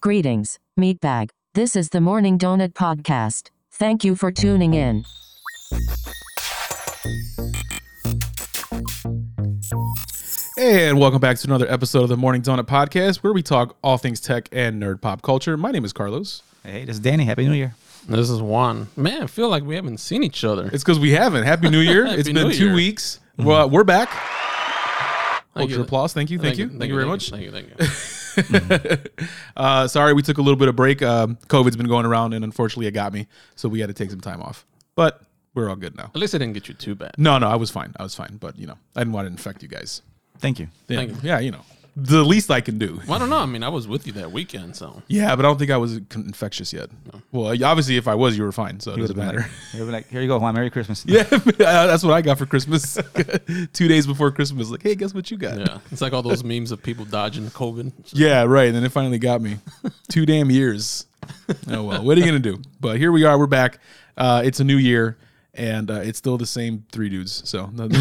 Greetings, Meatbag. This is the Morning Donut Podcast. Thank you for tuning in. And welcome back to another episode of the Morning Donut Podcast, where we talk all things tech and nerd pop culture. My name is Carlos. Hey, this is Danny. Happy New Year. This is Juan. Man, I feel like we haven't seen each other. It's because we haven't. Happy New Year! Happy it's been New two Year. weeks. Well, we're back. Hold you. your applause. Thank you. Thank, you. Thank, you very much. Thank you. Thank you. Uh, sorry, we took a little bit of break. Um, COVID's been going around, and unfortunately, it got me, so we had to take some time off. But we're all good now. At least I didn't get you too bad. No, no, I was fine. I was fine. But you know, I didn't want to infect you guys. Thank you. Yeah, Thank you. yeah, you know, the least I can do. Well, I don't know. I mean, I was with you that weekend, so Yeah, but I don't think I was con- infectious yet. Well, obviously, if I was, you were fine, so it He would doesn't matter. like, been like, here you go, Juan. Merry Christmas. Yeah, that's what I got for Christmas. Two days before Christmas, like, hey, guess what you got? yeah, it's like all those memes of people dodging COVID. Yeah, right. And then it finally got me. Two damn years. Oh well, what are you gonna do? But here we are. We're back. Uh, it's a new year, and uh, it's still the same three dudes. So nothing,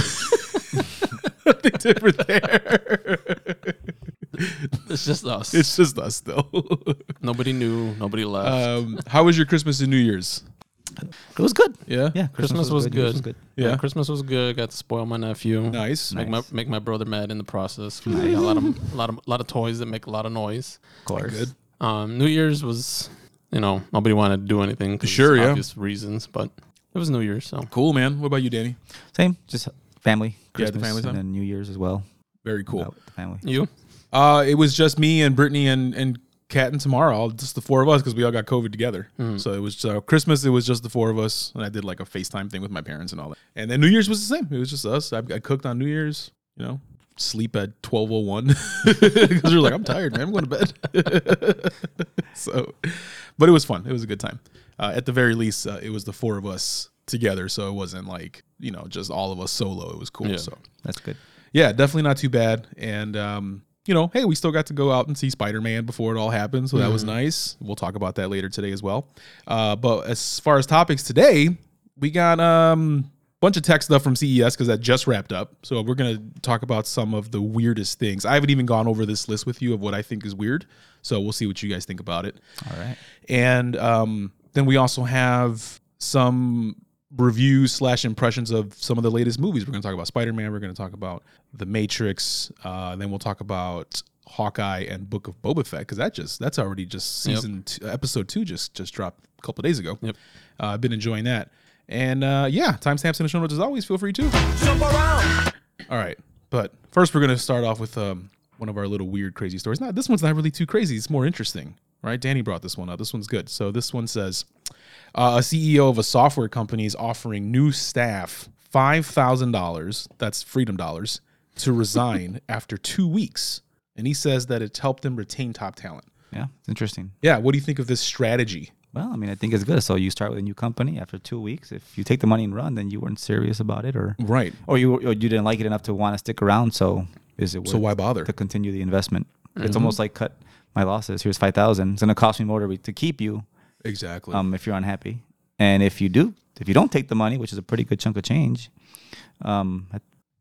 nothing different there. It's just us. It's just us though. nobody knew. Nobody left. um, how was your Christmas and New Year's? It was good. Yeah. Yeah, Christmas was New Year's good. Yeah. Christmas was good. Got to spoil my nephew. Nice. Make Nice. my make my brother mad in the process. 'cause he got a lot of lot of lot of toys that make a lot of noise. Of course. Good. Um, New Year's was, you know, nobody wanted to do anything. 'cause Sure, yeah. obvious reasons, but it was New Year's, so Cool, man. What about you, Danny? Same. Just family. Yeah, the family time. And then New Year's as well. Very cool. Out with the family. you. Uh, it was just me and Brittany and and Kat and Tamara, all just the four of us because we all got COVID together. So it was uh, Christmas. It was just the four of us, and I did like a FaceTime thing with my parents and all that. And then New Year's was the same. It was just us. I, I cooked on New Year's. You know, sleep at twelve oh one because we are like, I'm tired, man. I'm going to bed. so, but it was fun. It was a good time. Uh, at the very least, uh, it was the four of us together, so it wasn't like you know just all of us solo. It was cool. Yeah. So That's good. yeah, definitely not too bad. And um, you know, hey, we still got to go out and see Spider Man before it all happened, so that was nice. We'll talk about that later today as well. Uh, but as far as topics today, we got um bunch of tech stuff from CES because that just wrapped up. So we're gonna talk about some of the weirdest things. I haven't even gone over this list with you of what I think is weird. So we'll see what you guys think about it. All right. And um, then we also have some reviews slash impressions of some of the latest movies. We're going to talk about Spider Man. We're going to talk about The Matrix. Uh, then we'll talk about Hawkeye and Book of Boba Fett because that just that's already just Yep. season two, episode two just just dropped a couple days ago. Yep. Uh, I've been enjoying that. And uh, yeah, timestamps in the show notes as always. Feel free to. jump around. All right, but first we're gonna start off with um, one of our little weird, crazy stories. Not this one's not really too crazy. It's more interesting, right? Danny brought this one up. This one's good. So this one says, uh, a CEO of a software company is offering new staff five thousand dollars. That's freedom dollars to resign after two weeks, and he says that it's helped them retain top talent. Yeah, it's interesting. Yeah, what do you think of this strategy? Well, I mean, I think it's good. So you start with a new company after two weeks. If you take the money and run, then you weren't serious about it, or Right. or you or you didn't like it enough to want to stick around. So is it worth So why bother? to continue the investment? It's almost like cut my losses. Here's five thousand. It's gonna cost me more to, to keep you Exactly. um, if you're unhappy. And if you do, if you don't take the money, which is a pretty good chunk of change, um,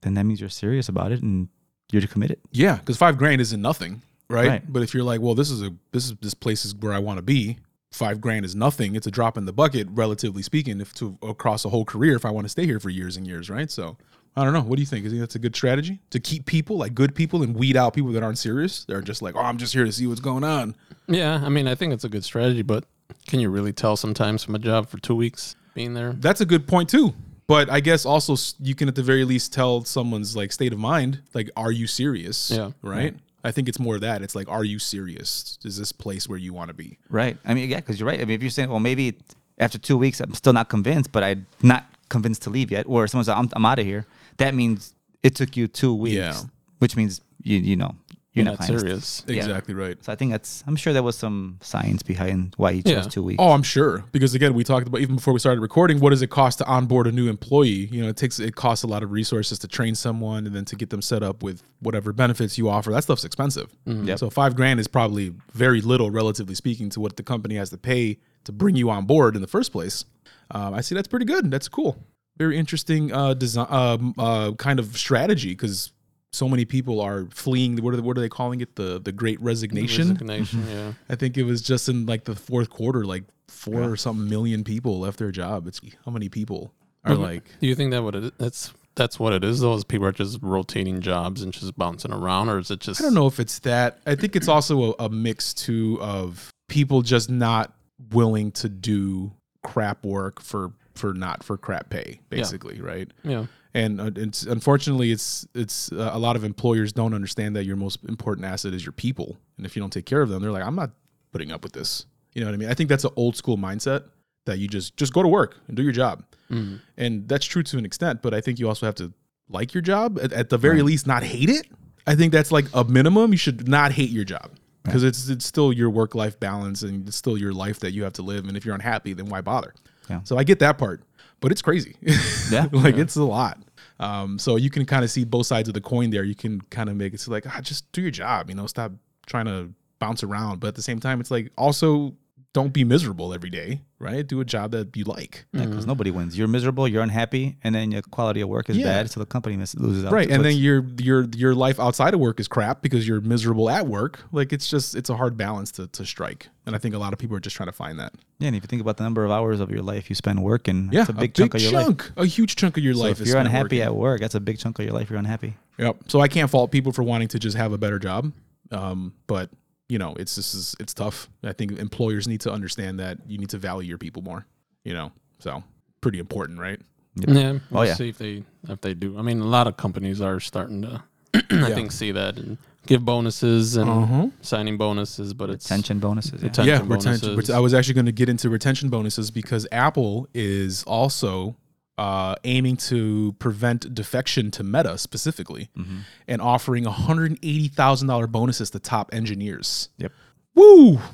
then that means you're serious about it and you're committed. Yeah, because five grand isn't nothing, right? Right. But if you're like, well, this is a this is this place is where I want to be. Five grand is nothing. It's a drop in the bucket, relatively speaking, if to across a whole career. If I want to stay here for years and years, right? So I don't know. What do you think? Is think that's a good strategy to keep people like good people and weed out people that aren't serious? They're just like, oh, I'm just here to see what's going on. Yeah, I mean, I think it's a good strategy, but can you really tell sometimes from a job for two weeks being there? That's a good point too. But I guess also you can at the very least tell someone's like state of mind, like, are you serious? Yeah. Right. I think it's more of that. It's like, are you serious? Is this place where you want to be? Right. I mean, yeah, because you're right. I mean, if you're saying, well, maybe after two weeks, I'm still not convinced, but I'm not convinced to leave yet, or someone's like, I'm, I'm out of here, that means it took you two weeks, Yeah. which means you you know you're, You're not, not planning serious. Yeah. Exactly right. So I think that's. I'm sure there was some science behind why he chose Yeah. two weeks. Oh, I'm sure because again, we talked about even before we started recording. What does it cost to onboard a new employee? You know, it takes it costs a lot of resources to train someone and then to get them set up with whatever benefits you offer. That stuff's expensive. Yep. So five grand is probably very little, relatively speaking, to what the company has to pay to bring you on board in the first place. Um, I see that's pretty good. That's cool. Very interesting uh, design, um, uh, kind of strategy because so many people are fleeing. What are they, what are they calling it? The the Great Resignation. Resignation, yeah. I think it was just in like the fourth quarter, like four or something million people left their job. It's how many people are Mhm. like Do you think that what it that's that's what it is? Those people are just rotating jobs and just bouncing around, or is it just I don't know if it's that. I think it's also a, a mix too of people just not willing to do crap work for for not for crap pay, basically, right? Yeah, And uh, it's unfortunately it's it's uh, a lot of employers don't understand that your most important asset is your people, and if you don't take care of them, they're like, I'm not putting up with this. You know what I mean? I think that's an old school mindset that you just just go to work and do your job, Mm. and that's true to an extent. But I think you also have to like your job at, at the very least, not hate it. I think that's like a minimum. You should not hate your job because it's it's still your work life balance and it's still your life that you have to live. And if you're unhappy, then why bother? Yeah. So I get that part, but it's crazy. Yeah. like it's a lot. Um, so you can kind of see both sides of the coin there. You can kind of make it so like, ah, just do your job, you know, stop trying to bounce around. But at the same time, it's like also don't be miserable every day, right? Do a job that you like. because nobody wins. You're miserable, you're unhappy, and then your quality of work is Yeah. bad, so the company mis- loses out. Right. And then your your your life outside of work is crap because you're miserable at work. Like it's just it's a hard balance to to strike. And I think a lot of people are just trying to find that. yeah, and if you think about the number of hours of your life you spend working, Yeah. it's a big chunk of your life. a huge chunk of your So life if you're spent unhappy working. at work, that's a big chunk of your life. You're unhappy. Yep. So I can't fault people for wanting to just have a better job. Um, but you know, it's just it's, it's tough. I think employers need to understand that you need to value your people more. You know, so pretty important, right? yeah. We'll Oh, yeah. see if they if they do. I mean, a lot of companies are starting to, I think, see that and give bonuses and Uh-huh. signing bonuses, but it's Retention bonuses. Yeah. Retention yeah, bonuses. retention. I was actually going to get into retention bonuses because Apple is also uh, aiming to prevent defection to Meta specifically, Mm-hmm. and offering one hundred eighty thousand dollar bonuses to top engineers. Yep. Woo!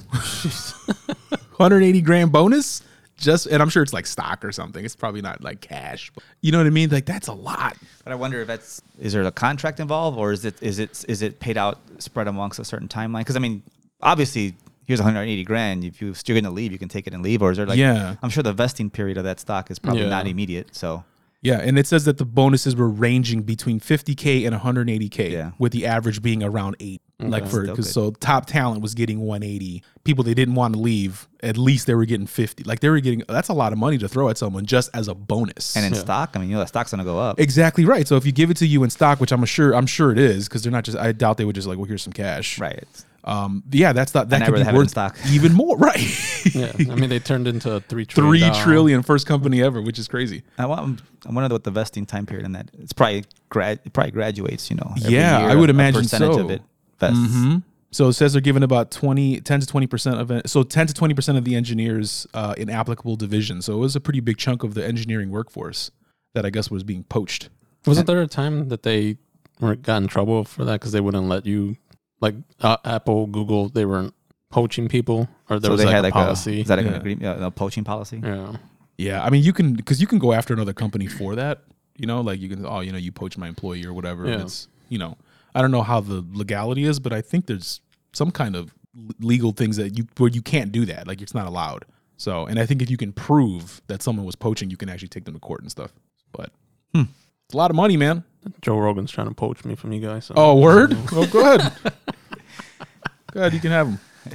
180 grand bonus. Just and I'm sure it's like stock or something. It's probably not like cash. But you know what I mean? Like that's a lot. But I wonder if that's is there a contract involved or is it is it is it paid out spread amongst a certain timeline? Because I mean, obviously, here's 180 grand. If you if you're going to leave, you can take it and leave. Or is there like? Yeah. I'm sure the vesting period of that stock is probably Yeah. not immediate. So Yeah, and it says that the bonuses were ranging between 50k and 180k, Yeah. with the average being around eight. Like for because so top talent was getting 180. People they didn't want to leave, at least they were getting 50. Like they were getting that's a lot of money to throw at someone just as a bonus. and in Yeah. stock, I mean, you know, that stock's going to go up. exactly right. So if you give it to you in stock, which I'm sure I'm sure it is, because they're not just I doubt they would just like well here's some cash. right. It's- Um. Yeah, that's not that I'd could rather be have it in worth stock. even more. Right. yeah. I mean, they turned into a three trillion Three dollar- trillion first company ever, which is crazy. I, want, I wonder what the vesting time period in that. It's probably grad. It probably graduates. You know. every Yeah, year, I would a- a imagine percentage so. of it vests. hmm So it says they're giving about 20, 10 to 20% of it. So 10 to 20% of the engineers uh, in applicable divisions. So it was a pretty big chunk of the engineering workforce that I guess was being poached. Wasn't there a time that they were got in trouble for that because they wouldn't let you, like uh, Apple, Google, they weren't poaching people, or there so was they like had a like policy. a is that like Yeah. an agreement, yeah, a poaching policy? yeah. Yeah. I mean, you can, because you can go after another company for that. You know, like you can, oh, you know, you poach my employee or whatever. Yeah. It's, you know, I don't know how the legality is, but I think there's some kind of legal things that you, where you can't do that. Like it's not allowed. So, and I think if you can prove that someone was poaching, you can actually take them to court and stuff. But Hmm. it's a lot of money, man. Joe Rogan's trying to poach me from you guys. So. Oh, word? Oh, go ahead. go ahead, you can have them.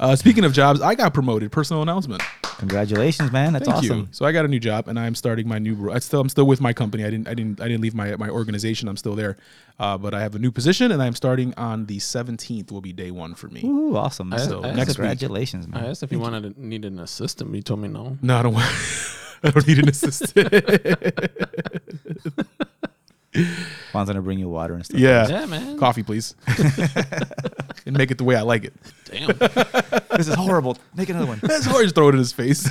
uh, speaking of jobs, I got promoted. Personal announcement. Congratulations, man. That's Thank awesome. you. So I got a new job, and I'm starting my new. I still, I'm still with my company. I didn't, I didn't, I didn't leave my my organization. I'm still there, uh, but I have a new position, and I'm starting on the 17th. Will be day one for me. Ooh, awesome. I- so I- next week. congratulations, man. I asked if you wanted to, needed an assistant, you told me no. No, I don't want. I don't need an assistant. Juan's gonna bring you water and stuff. yeah. Yeah, man. Coffee, please, and make it the way I like it. Damn. this is horrible. Make another one. That's hard. Just throw it in his face.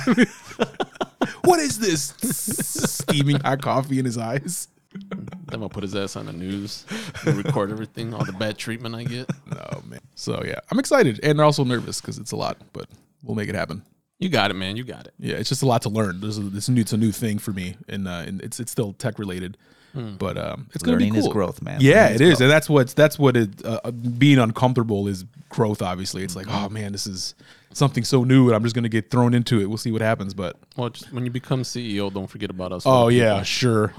what is this? Steaming hot coffee in his eyes. I'm gonna put his ass on the news and record everything, all the bad treatment I get. Oh man. So yeah, I'm excited and also nervous because it's a lot, but we'll make it happen. You got it, man. You got it. Yeah, it's just a lot to learn. There's a, it's a new, it's a new thing for me, and, uh, and it's it's still tech related, but um, it's gonna Learning be is cool. growth, man. Yeah, Learning it is is, and that's what's that's what it uh, uh, being uncomfortable is growth. Obviously, it's like, oh man, this is something so new, and I'm just gonna get thrown into it. We'll see what happens. But Well, just when you become CEO, don't forget about us. oh yeah, people. sure.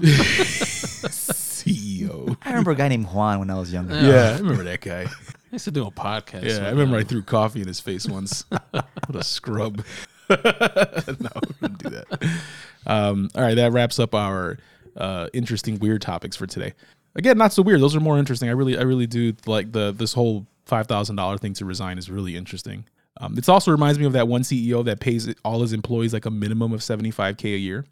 CEO. I remember a guy named Juan when I was younger. Yeah, I remember that guy. I used to do a podcast. Yeah, I with remember I threw coffee in his face once. what a scrub. no, we didn't do that. Um, all right, that wraps up our uh, interesting weird topics for today. Again, not so weird. Those are more interesting. I really, I really do like the this whole five thousand dollar thing to resign is really interesting. Um, it also reminds me of that one CEO that pays all his employees like a minimum of seventy five k a year.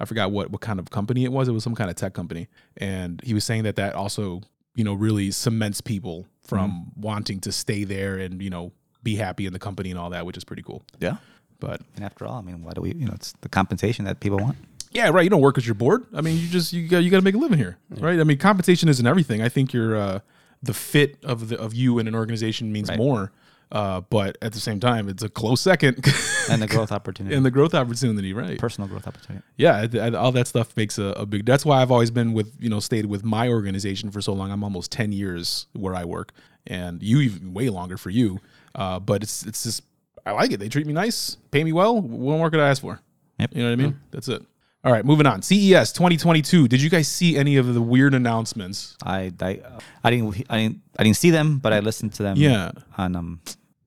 I forgot what what kind of company it was. It was some kind of tech company, and he was saying that that also you know really cements people from wanting to stay there and you know be happy in the company and all that, which is pretty cool. Yeah. But And after all, I mean, why do we? You know, it's the compensation that people want. Yeah, right. You don't work because you're bored. I mean, you just you got you got to make a living here, right? I mean, compensation isn't everything. I think you're uh, the fit of the of you in an organization means Right. more. Uh, but at the same time, it's a close second, And the growth opportunity. and the growth opportunity, right? personal growth opportunity. yeah, I- I- all that stuff makes a, a big. That's why I've always been with you know stayed with my organization for so long. I'm almost ten years where I work, and you even way longer for you. Uh, but it's it's just I like it. They treat me nice, pay me well. What more could I ask for? Yep. You know what I mean? That's it. All right, moving on. CES 2022. Did you guys see any of the weird announcements? I, I, I didn't, I didn't, I didn't see them, but I listened to them. Yeah. On um,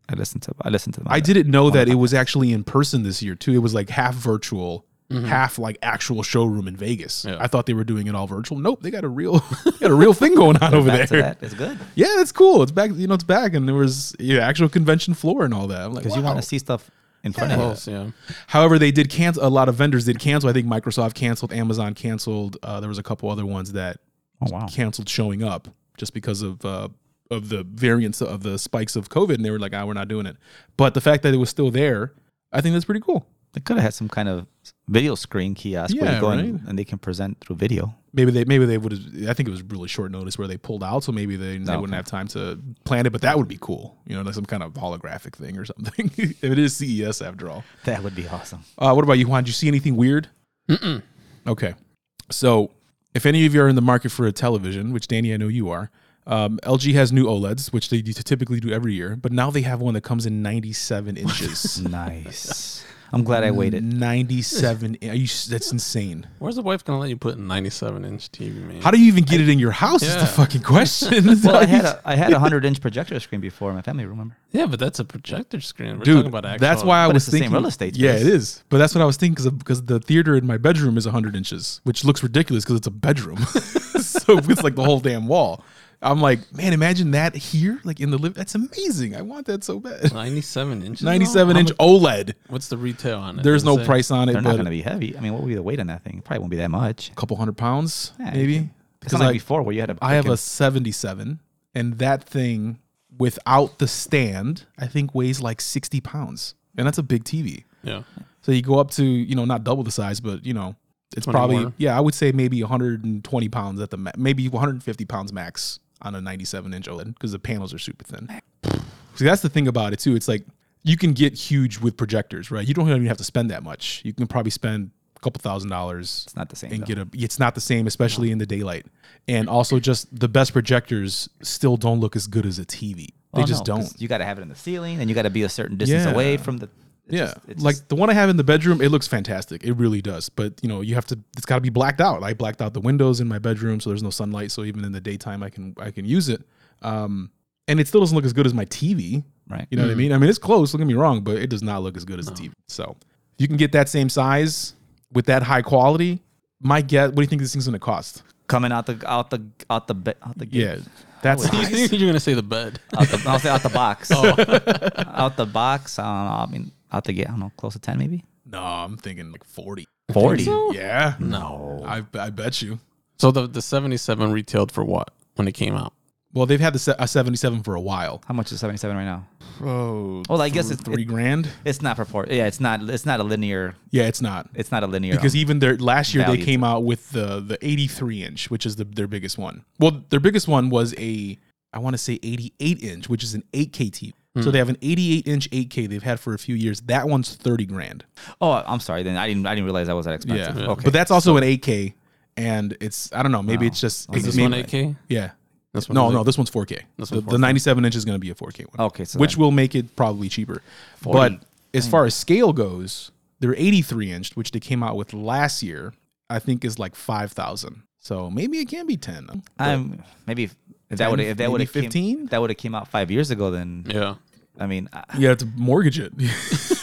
I listened to, I listened to them. I didn't know that it was actually in person this year too. It was like half virtual, Mm-hmm. half like actual showroom in Vegas. Yeah. I thought they were doing it all virtual. Nope, they got a real, got a real thing going on over Back to there. that. It's good Yeah, it's cool. It's back. You know, it's back, and there was yeah, actual convention floor and all that. I'm like, because you want to see stuff in front of you. Close, yeah. However, they did cancel. A lot of vendors did cancel. I think Microsoft canceled, Amazon canceled. Uh, there was a couple other ones that Oh wow. canceled showing up just because of uh, of the variants of the spikes of COVID, and they were like, "Ah, we're not doing it." But the fact that it was still there, I think that's pretty cool. They could have had some kind of video screen kiosk where you go in right. and they can present through video. Maybe they maybe they would have. I think it was really short notice where they pulled out, so maybe they, they Okay. wouldn't have time to plan it. But that would be cool, you know, like some kind of holographic thing or something. if it is CES after all. That would be awesome. Uh, what about you, Juan? Did you see anything weird? Mm-mm. Okay. So, if any of you are in the market for a television, which Danny, I know you are, um, LG has new OLEDs, which they typically do every year, but now they have one that comes in 97 inches. Nice. I'm glad I waited. 97. Are you? That's insane. Where's the wife gonna let you put a 97 inch TV, man? How do you even get it in your house? Is the fucking question. Well, I had a I had a hundred inch projector screen before in my family room. Remember? yeah, but that's a projector screen. We're Dude, talking about actual. that's why I was it's the same thinking. real estate Yeah, it is. But that's what I was thinking because because the theater in my bedroom is 100 inches, which looks ridiculous because it's a bedroom. so it's like the whole damn wall. I'm like, man, imagine that here, like in the live. That's amazing. I want that so bad. 97 inches. 97 inch much- OLED. What's the retail on it? There's Does it no say? price on it, They're not but going to a be heavy. I mean, what would be the weight on that thing? Probably won't be that much. A couple hundred pounds, Yeah, maybe. It's Because not like like, before where you had a. I have a 77, and that thing without the stand, I think weighs like 60 pounds, and that's a big TV. Yeah. So you go up to, you know, not double the size, but you know, it's 20 probably more. yeah, I would say maybe 120 pounds at the ma- maybe 150 pounds max on a 97 inch OLED because the panels are super thin. See, that's the thing about it too. It's like you can get huge with projectors, right? You don't even have to spend that much. You can probably spend a couple thousand dollars It's not the same. and though. get a. It's not the same, especially in the daylight. And also, just the best projectors still don't look as good as a TV. They Oh, just no, 'cause don't. You got to have it in the ceiling, and you got to be a certain distance Yeah. away from the. It's Yeah, just- it's like just- the one I have in the bedroom, it looks fantastic. It really does. But you know, you have to. It's got to be blacked out. I blacked out the windows in my bedroom, so there's no sunlight. So even in the daytime, I can I can use it. Um, and it still doesn't look as good as my TV. right. You know what I mean? I mean, it's close. Don't get me wrong, but it does not look as good as the TV. So if you can get that same size with that high quality, my guess. What do you think this thing's going to cost? Coming out the out the out the be- out the gate. Yeah, that's would- You think you're gonna say the bed? Out the, I'll say out the box. Oh. out the box. I don't know. I mean, out the gate. I don't know. Close to ten, maybe. no. I'm thinking like forty. Forty. Yeah, No. I I bet you. So the the 77 retailed for what when it came out? Well, they've had the se- a 77 for a while. How much is seventy seven right now? Oh, Well, I guess it's three it- grand. It's not proport. Yeah, it's not. It's not a linear. Yeah, it's not It's not a linear. because um, even their last year they came out with the the 83 inch, which is the their biggest one. Well, their biggest one was a I want to say 88 inch, which is an 8K TV. So hmm. they have an 88 inch 8K they've had for a few years. That one's 30 grand. oh, I'm sorry. Then I didn't. I didn't realize that was that expensive. Yeah, Okay. but that's also an 8K, and it's I don't know maybe Wow. it's just Is Is this maybe- one 8K? Yeah, This No, no, like- this one's 4K. This the, one's 4K. The 97 inch is going to be a 4K one. Okay, so which then- will make it probably cheaper. 40. But as far as scale goes, they're 83 inch, which they came out with last year. I think is like 5,000. So maybe it can be 10. I'm maybe if, if that 10, would if that would have 15? that would have came out five years ago, then Yeah. I mean, I, you have to mortgage it.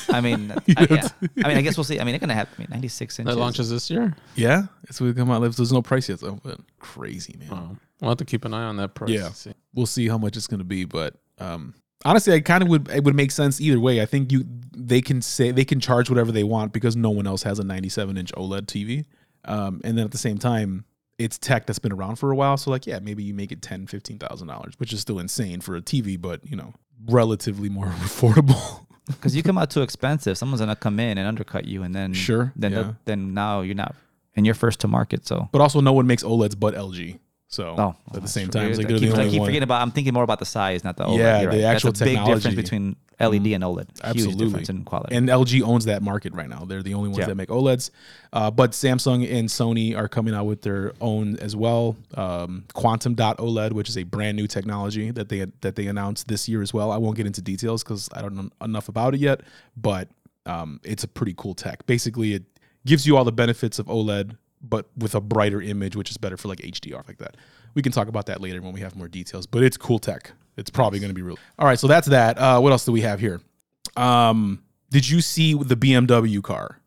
I mean, I, yeah. have I mean, I guess we'll see. I mean, they're gonna have I mean, 96 inches. That launches this year. yeah, it's what come out. There's no price yet, though. But crazy, man. Oh, we'll have to keep an eye on that price. Yeah. see. we'll see how much it's going to be but um honestly i kind of would it would make sense either way i think you they can say they can charge whatever they want because no one else has a 97 inch oled tv um and then at the same time it's tech that's been around for a while so like yeah maybe you make it 10 15000 dollars which is still insane for a tv but you know relatively more affordable because you come out too expensive. Someone's gonna come in and undercut you, and then Sure, then yeah. the- then now you're not and you're first to market. So but also no one makes oleds but lg so oh, at the same true. time it's like I keep, the I keep one forgetting about. I'm thinking more about the size, not the OLED. Yeah, You're the actual That's a big difference between LED and OLED. Huge Absolutely. difference in quality. And LG owns that market right now. They're the only ones Yeah. that make OLEDs. Uh, but Samsung and Sony are coming out with their own as well. Um, Quantum Dot OLED, which is a brand new technology that they that they announced this year as well. I won't get into details because I don't know enough about it yet. But um, it's a pretty cool tech. Basically, it gives you all the benefits of OLED, but with a brighter image, which is better for like HDR like that. We can talk about that later when we have more details. But it's cool tech. It's probably going to be real. All right, so that's that. Uh, what else do we have here? Um, did you see the BMW car?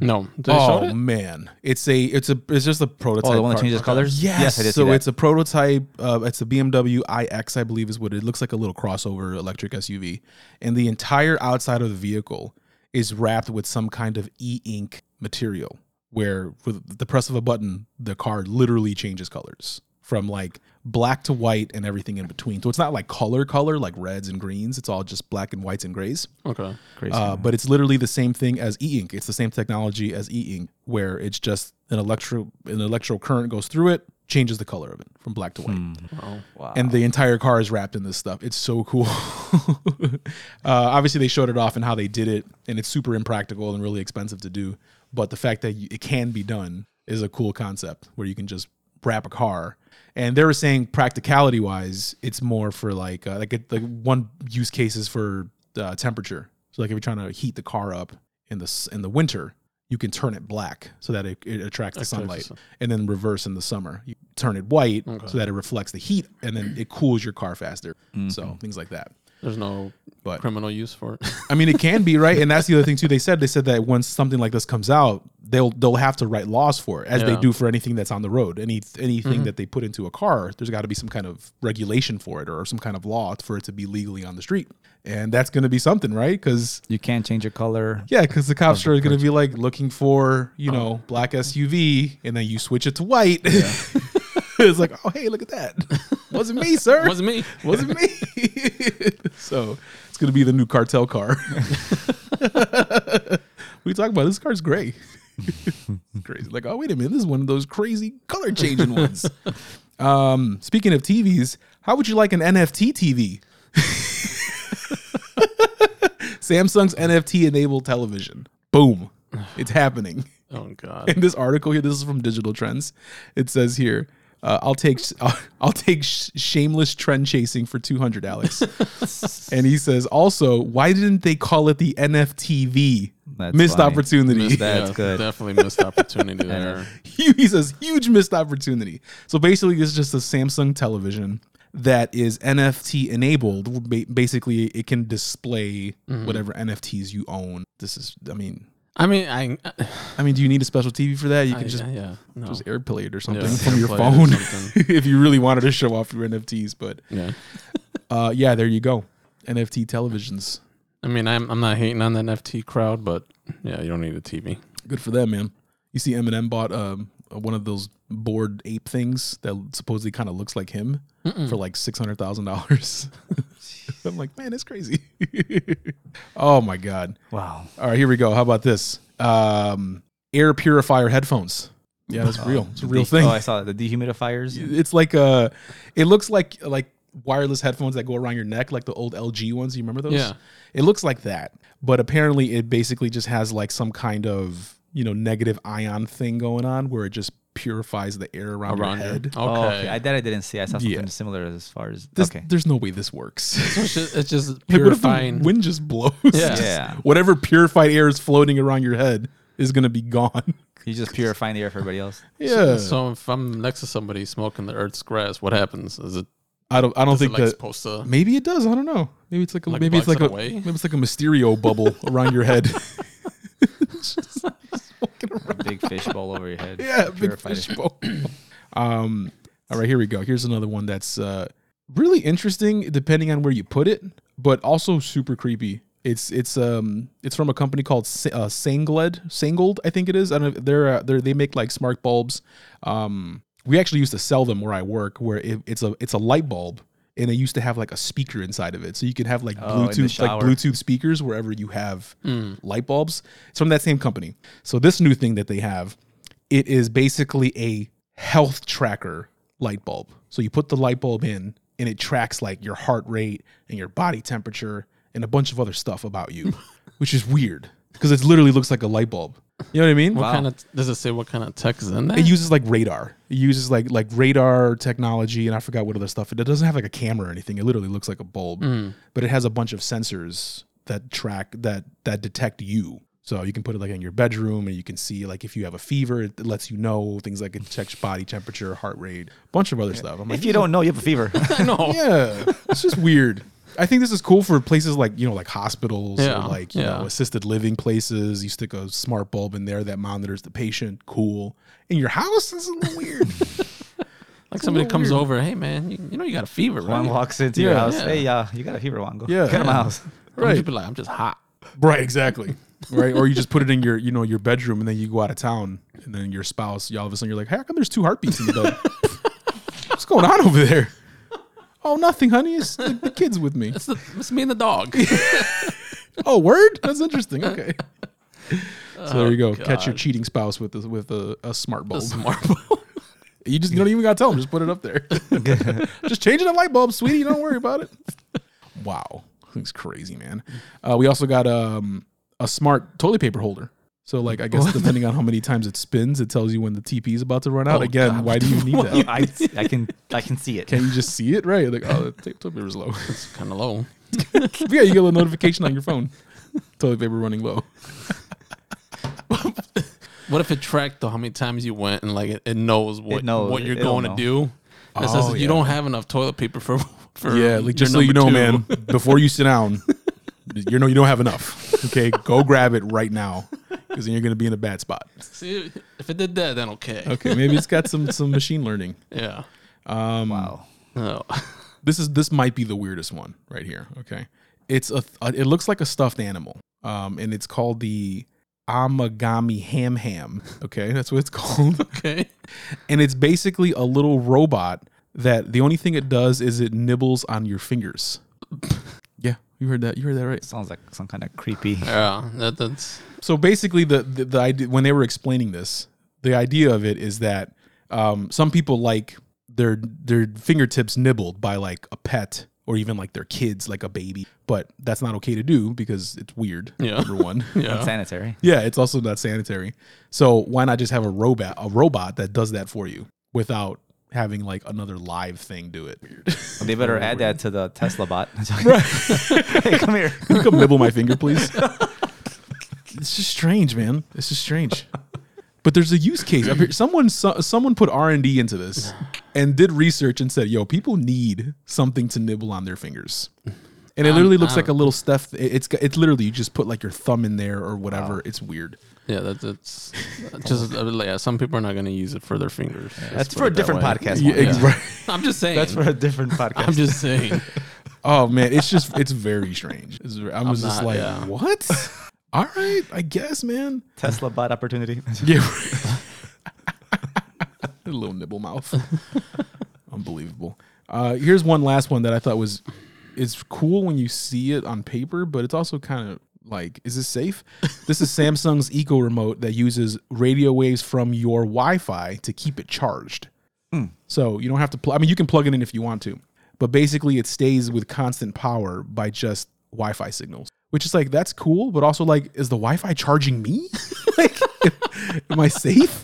No, they oh it. man, it's a it's a it's just a prototype. oh, the one that car. changes colors. Yes, I did so see that. it's a prototype. Uh, it's a BMW iX, I believe, is what it looks like. A little crossover electric SUV, and the entire outside of the vehicle is wrapped with some kind of e-ink material, where with the press of a button, the car literally changes colors from like black to white and everything in between. So it's not like color color like reds and greens. It's all just black and whites and grays. Okay. Crazy. Uh, but it's literally the same thing as e-ink. It's the same technology as e-ink, where it's just an electro an electro current goes through it, changes the color of it from black to white, Oh, wow. and the entire car is wrapped in this stuff. It's so cool. uh, obviously, they showed it off and how they did it, and it's super impractical and really expensive to do. But the fact that you, it can be done is a cool concept, where you can just wrap a car. And they were saying practicality wise, it's more for like uh, like it, like one use case is for uh, temperature. So like if you're trying to heat the car up in the in the winter, you can turn it black so that it, it attracts the sunlight, sun. and then reverse in the summer. You turn it white Okay. so that it reflects the heat, and then it cools your car faster. So things like that. there's no But criminal use for it. I mean, it can be right, and that's the other thing too. They said they said that once something like this comes out, they'll they'll have to write laws for it, as they do for anything that's on the road. Any anything mm-hmm. that they put into a car, there's got to be some kind of regulation for it or some kind of law for it to be legally on the street, and that's going to be something, right? Because you can't change your color. yeah, because the cops are going to be like looking for you know oh. black SUV, and then you switch it to white. it's like, oh hey, look at that, wasn't me, sir. Wasn't me. Wasn't me. so it's gonna be the new cartel car. you talking about? This car's gray. crazy. Like, oh wait a minute, this is one of those crazy color changing ones. Um, speaking of TVs, how would you like an NFT TV? Samsung's NFT enabled television. Boom. It's happening. Oh god. In this article here, this is from Digital Trends. It says here, uh, "I'll take I'll, I'll take sh- shameless trend chasing for two hundred, Alex." and he says also, "Why didn't they call it the NFTV? That's missed funny. opportunity." Missed that. That's Yeah, good. Definitely missed opportunity there. he says huge missed opportunity. So basically, it's just a Samsung television that is NFT enabled. Basically, it can display whatever NFTs you own. This is, I mean. I mean, I, I mean, do you need a special TV for that? You I can just yeah, no. just airplay it or something Yeah, from your AirPlay it or phone if you really wanted to show off your NFTs. But yeah. uh, yeah, there you go. NFT televisions. I mean, I'm I'm not hating on the NFT crowd, but yeah, you don't need a TV. Good for them, man. You see, Eminem bought um, one of those Bored Ape things that supposedly kind of looks like him for like six hundred thousand dollars. I'm like, man, that's crazy. oh my god. Wow. All right, here we go. How about this? Um, air purifier headphones. Yeah, that's real. It's a real De- thing. Oh, I saw the dehumidifiers. It's like a. It looks like like wireless headphones that go around your neck, like the old LG ones. You remember those? Yeah. It looks like that, but apparently it basically just has like some kind of you know negative ion thing going on where it just purifies the air around, Around your your- head. Oh, Okay. okay. I, that I didn't see. I saw something Yeah. similar as far as This, okay. There's no way this works. It's just, it's just Like, what if the purifying. wind just blows? Yeah. Yeah. Whatever purified air is floating around your head is gonna be gone. You just purifying the air for everybody else. yeah. So if I'm next to somebody smoking the Earth's grass, what happens? Is it, I don't. I don't is it think like that. supposed to? Maybe it does. I don't know. Maybe it's like a, Like maybe it's like it a away? maybe it's like a Mysterio bubble around your head. A big fish bowl over your head. yeah, big Purified fish bowl. um. All right, here we go. Here's another one that's uh, really interesting, depending on where you put it, but also super creepy. It's it's um it's from a company called uh, Sengled Sangold, I think it is. I don't know. They're uh, they're they make like smart bulbs. Um, we actually used to sell them where I work, where it, it's a it's a light bulb, and they used to have like a speaker inside of it, so you can have like Oh, Bluetooth like. Bluetooth speakers wherever you have light bulbs. It's from that same company. So this new thing that they have, it is basically a health tracker light bulb. So you put the light bulb in and it tracks like your heart rate and your body temperature and a bunch of other stuff about you, which is weird because it literally looks like a light bulb. You know what I mean? What Wow. kind of does it say? What kind of tech is in there? It uses like radar. It uses like like radar technology, and I forgot what other stuff. It doesn't have like a camera or anything. It literally looks like a bulb, mm. but it has a bunch of sensors that track that that detect you. So you can put it like in your bedroom, and you can see like if you have a fever, it lets you know things like it checks body temperature, heart rate, bunch of other stuff. I'm like, If you don't know, you have a fever. no. yeah, it's just weird. I think this is cool for places like you know like hospitals Yeah, or like you yeah. know assisted living places. You stick a smart bulb in there that monitors the patient. Cool. In your house, this is a little weird. Like somebody comes weird. over, hey man, you, you know you got a fever, right? Walks into your house. Yeah. Hey, uh, you got a fever, Juan. Go Yeah. get out of my house. Right. Right. You'd be like, I'm just hot. Right, exactly. Right, or you just put it in your, you know, your bedroom, and then you go out of town, and then your spouse, you all of a sudden you're like, "Hey, how come there's two heartbeats in the bed? What's going on over there?" Oh, nothing, honey. It's the, the kids with me. It's, the, it's me and the dog. Oh, word? That's interesting. Okay. So there you go. Oh, Catch your cheating spouse with a, with a, a smart bulb. Smart bulb. You just you don't even gotta tell them. Just put it up there. just changing the light bulb, sweetie. Don't worry about it. Wow, it's crazy, man. Uh, we also got um, a smart toilet paper holder. So like I guess depending on how many times it spins, it tells you when the TP is about to run out. Oh, Again, God. why do you need that? I, I can I can see it. Can you just see it? Right? Like oh, the ta- toilet paper's low. It's kind of low. yeah, you get a little notification on your phone. Toilet paper running low. What if it tracked though how many times you went and like it, it knows what knows. what you're It'll going to do? It Oh, says you don't have enough toilet paper for for Yeah, like just so you know, two. man, before you sit down, you know you don't have enough. Okay, go grab it right now, because then you're gonna be in a bad spot. See, if it did that, then okay. Okay, maybe it's got some some machine learning. Yeah. Um, Wow. No. This is this might be the weirdest one right here. Okay, it's a it looks like a stuffed animal, um, and it's called the Amagami Ham Ham. Okay, that's what it's called, Okay. and it's basically a little robot that the only thing it does is it nibbles on your fingers. Yeah, you heard that. You heard that right. Sounds like some kind of creepy. Yeah. That, that's So basically, the, the the idea when they were explaining this, the idea of it is that um, some people like their their fingertips nibbled by like a pet or even like their kids, like a baby, but that's not okay to do because it's weird. Yeah. Number one. yeah. Unsanitary. yeah, it's also not sanitary. So why not just have a robot a robot that does that for you without having like another live thing do it? Weird. They better add that to the Tesla bot. right. hey, come here. Can you come nibble my finger, please? It's just strange, man. It's just strange. But there's a use case. Here. Someone, so, someone put R and D into this and did research and said, "Yo, people need something to nibble on their fingers." And it Um, literally looks like a um, little stuff. it- it's literally you just put like your thumb in there or whatever. It's weird. Yeah, that's it's just uh, yeah. Some people are not going to use it for their fingers. Let's That's for a it that different way. podcast. Yeah, Juan. ex- right. I'm just saying. That's for a different podcast. I'm just saying. Oh man, it's just it's very strange. It's very, I'm just not- like, yeah. what? All right, I guess, man. Tesla bot opportunity. Yeah. a little nibble mouth. Unbelievable. Uh, here's one last one that I thought was it's cool when you see it on paper, but it's also kind of like, is this safe? this is Samsung's Eco Remote that uses radio waves from your Wi-Fi to keep it charged. So you don't have to. Pl- I mean, you can plug it in if you want to, but basically it stays with constant power by just Wi-Fi signals. Which is like that's cool, but also like, is the Wi-Fi charging me? like, am I safe?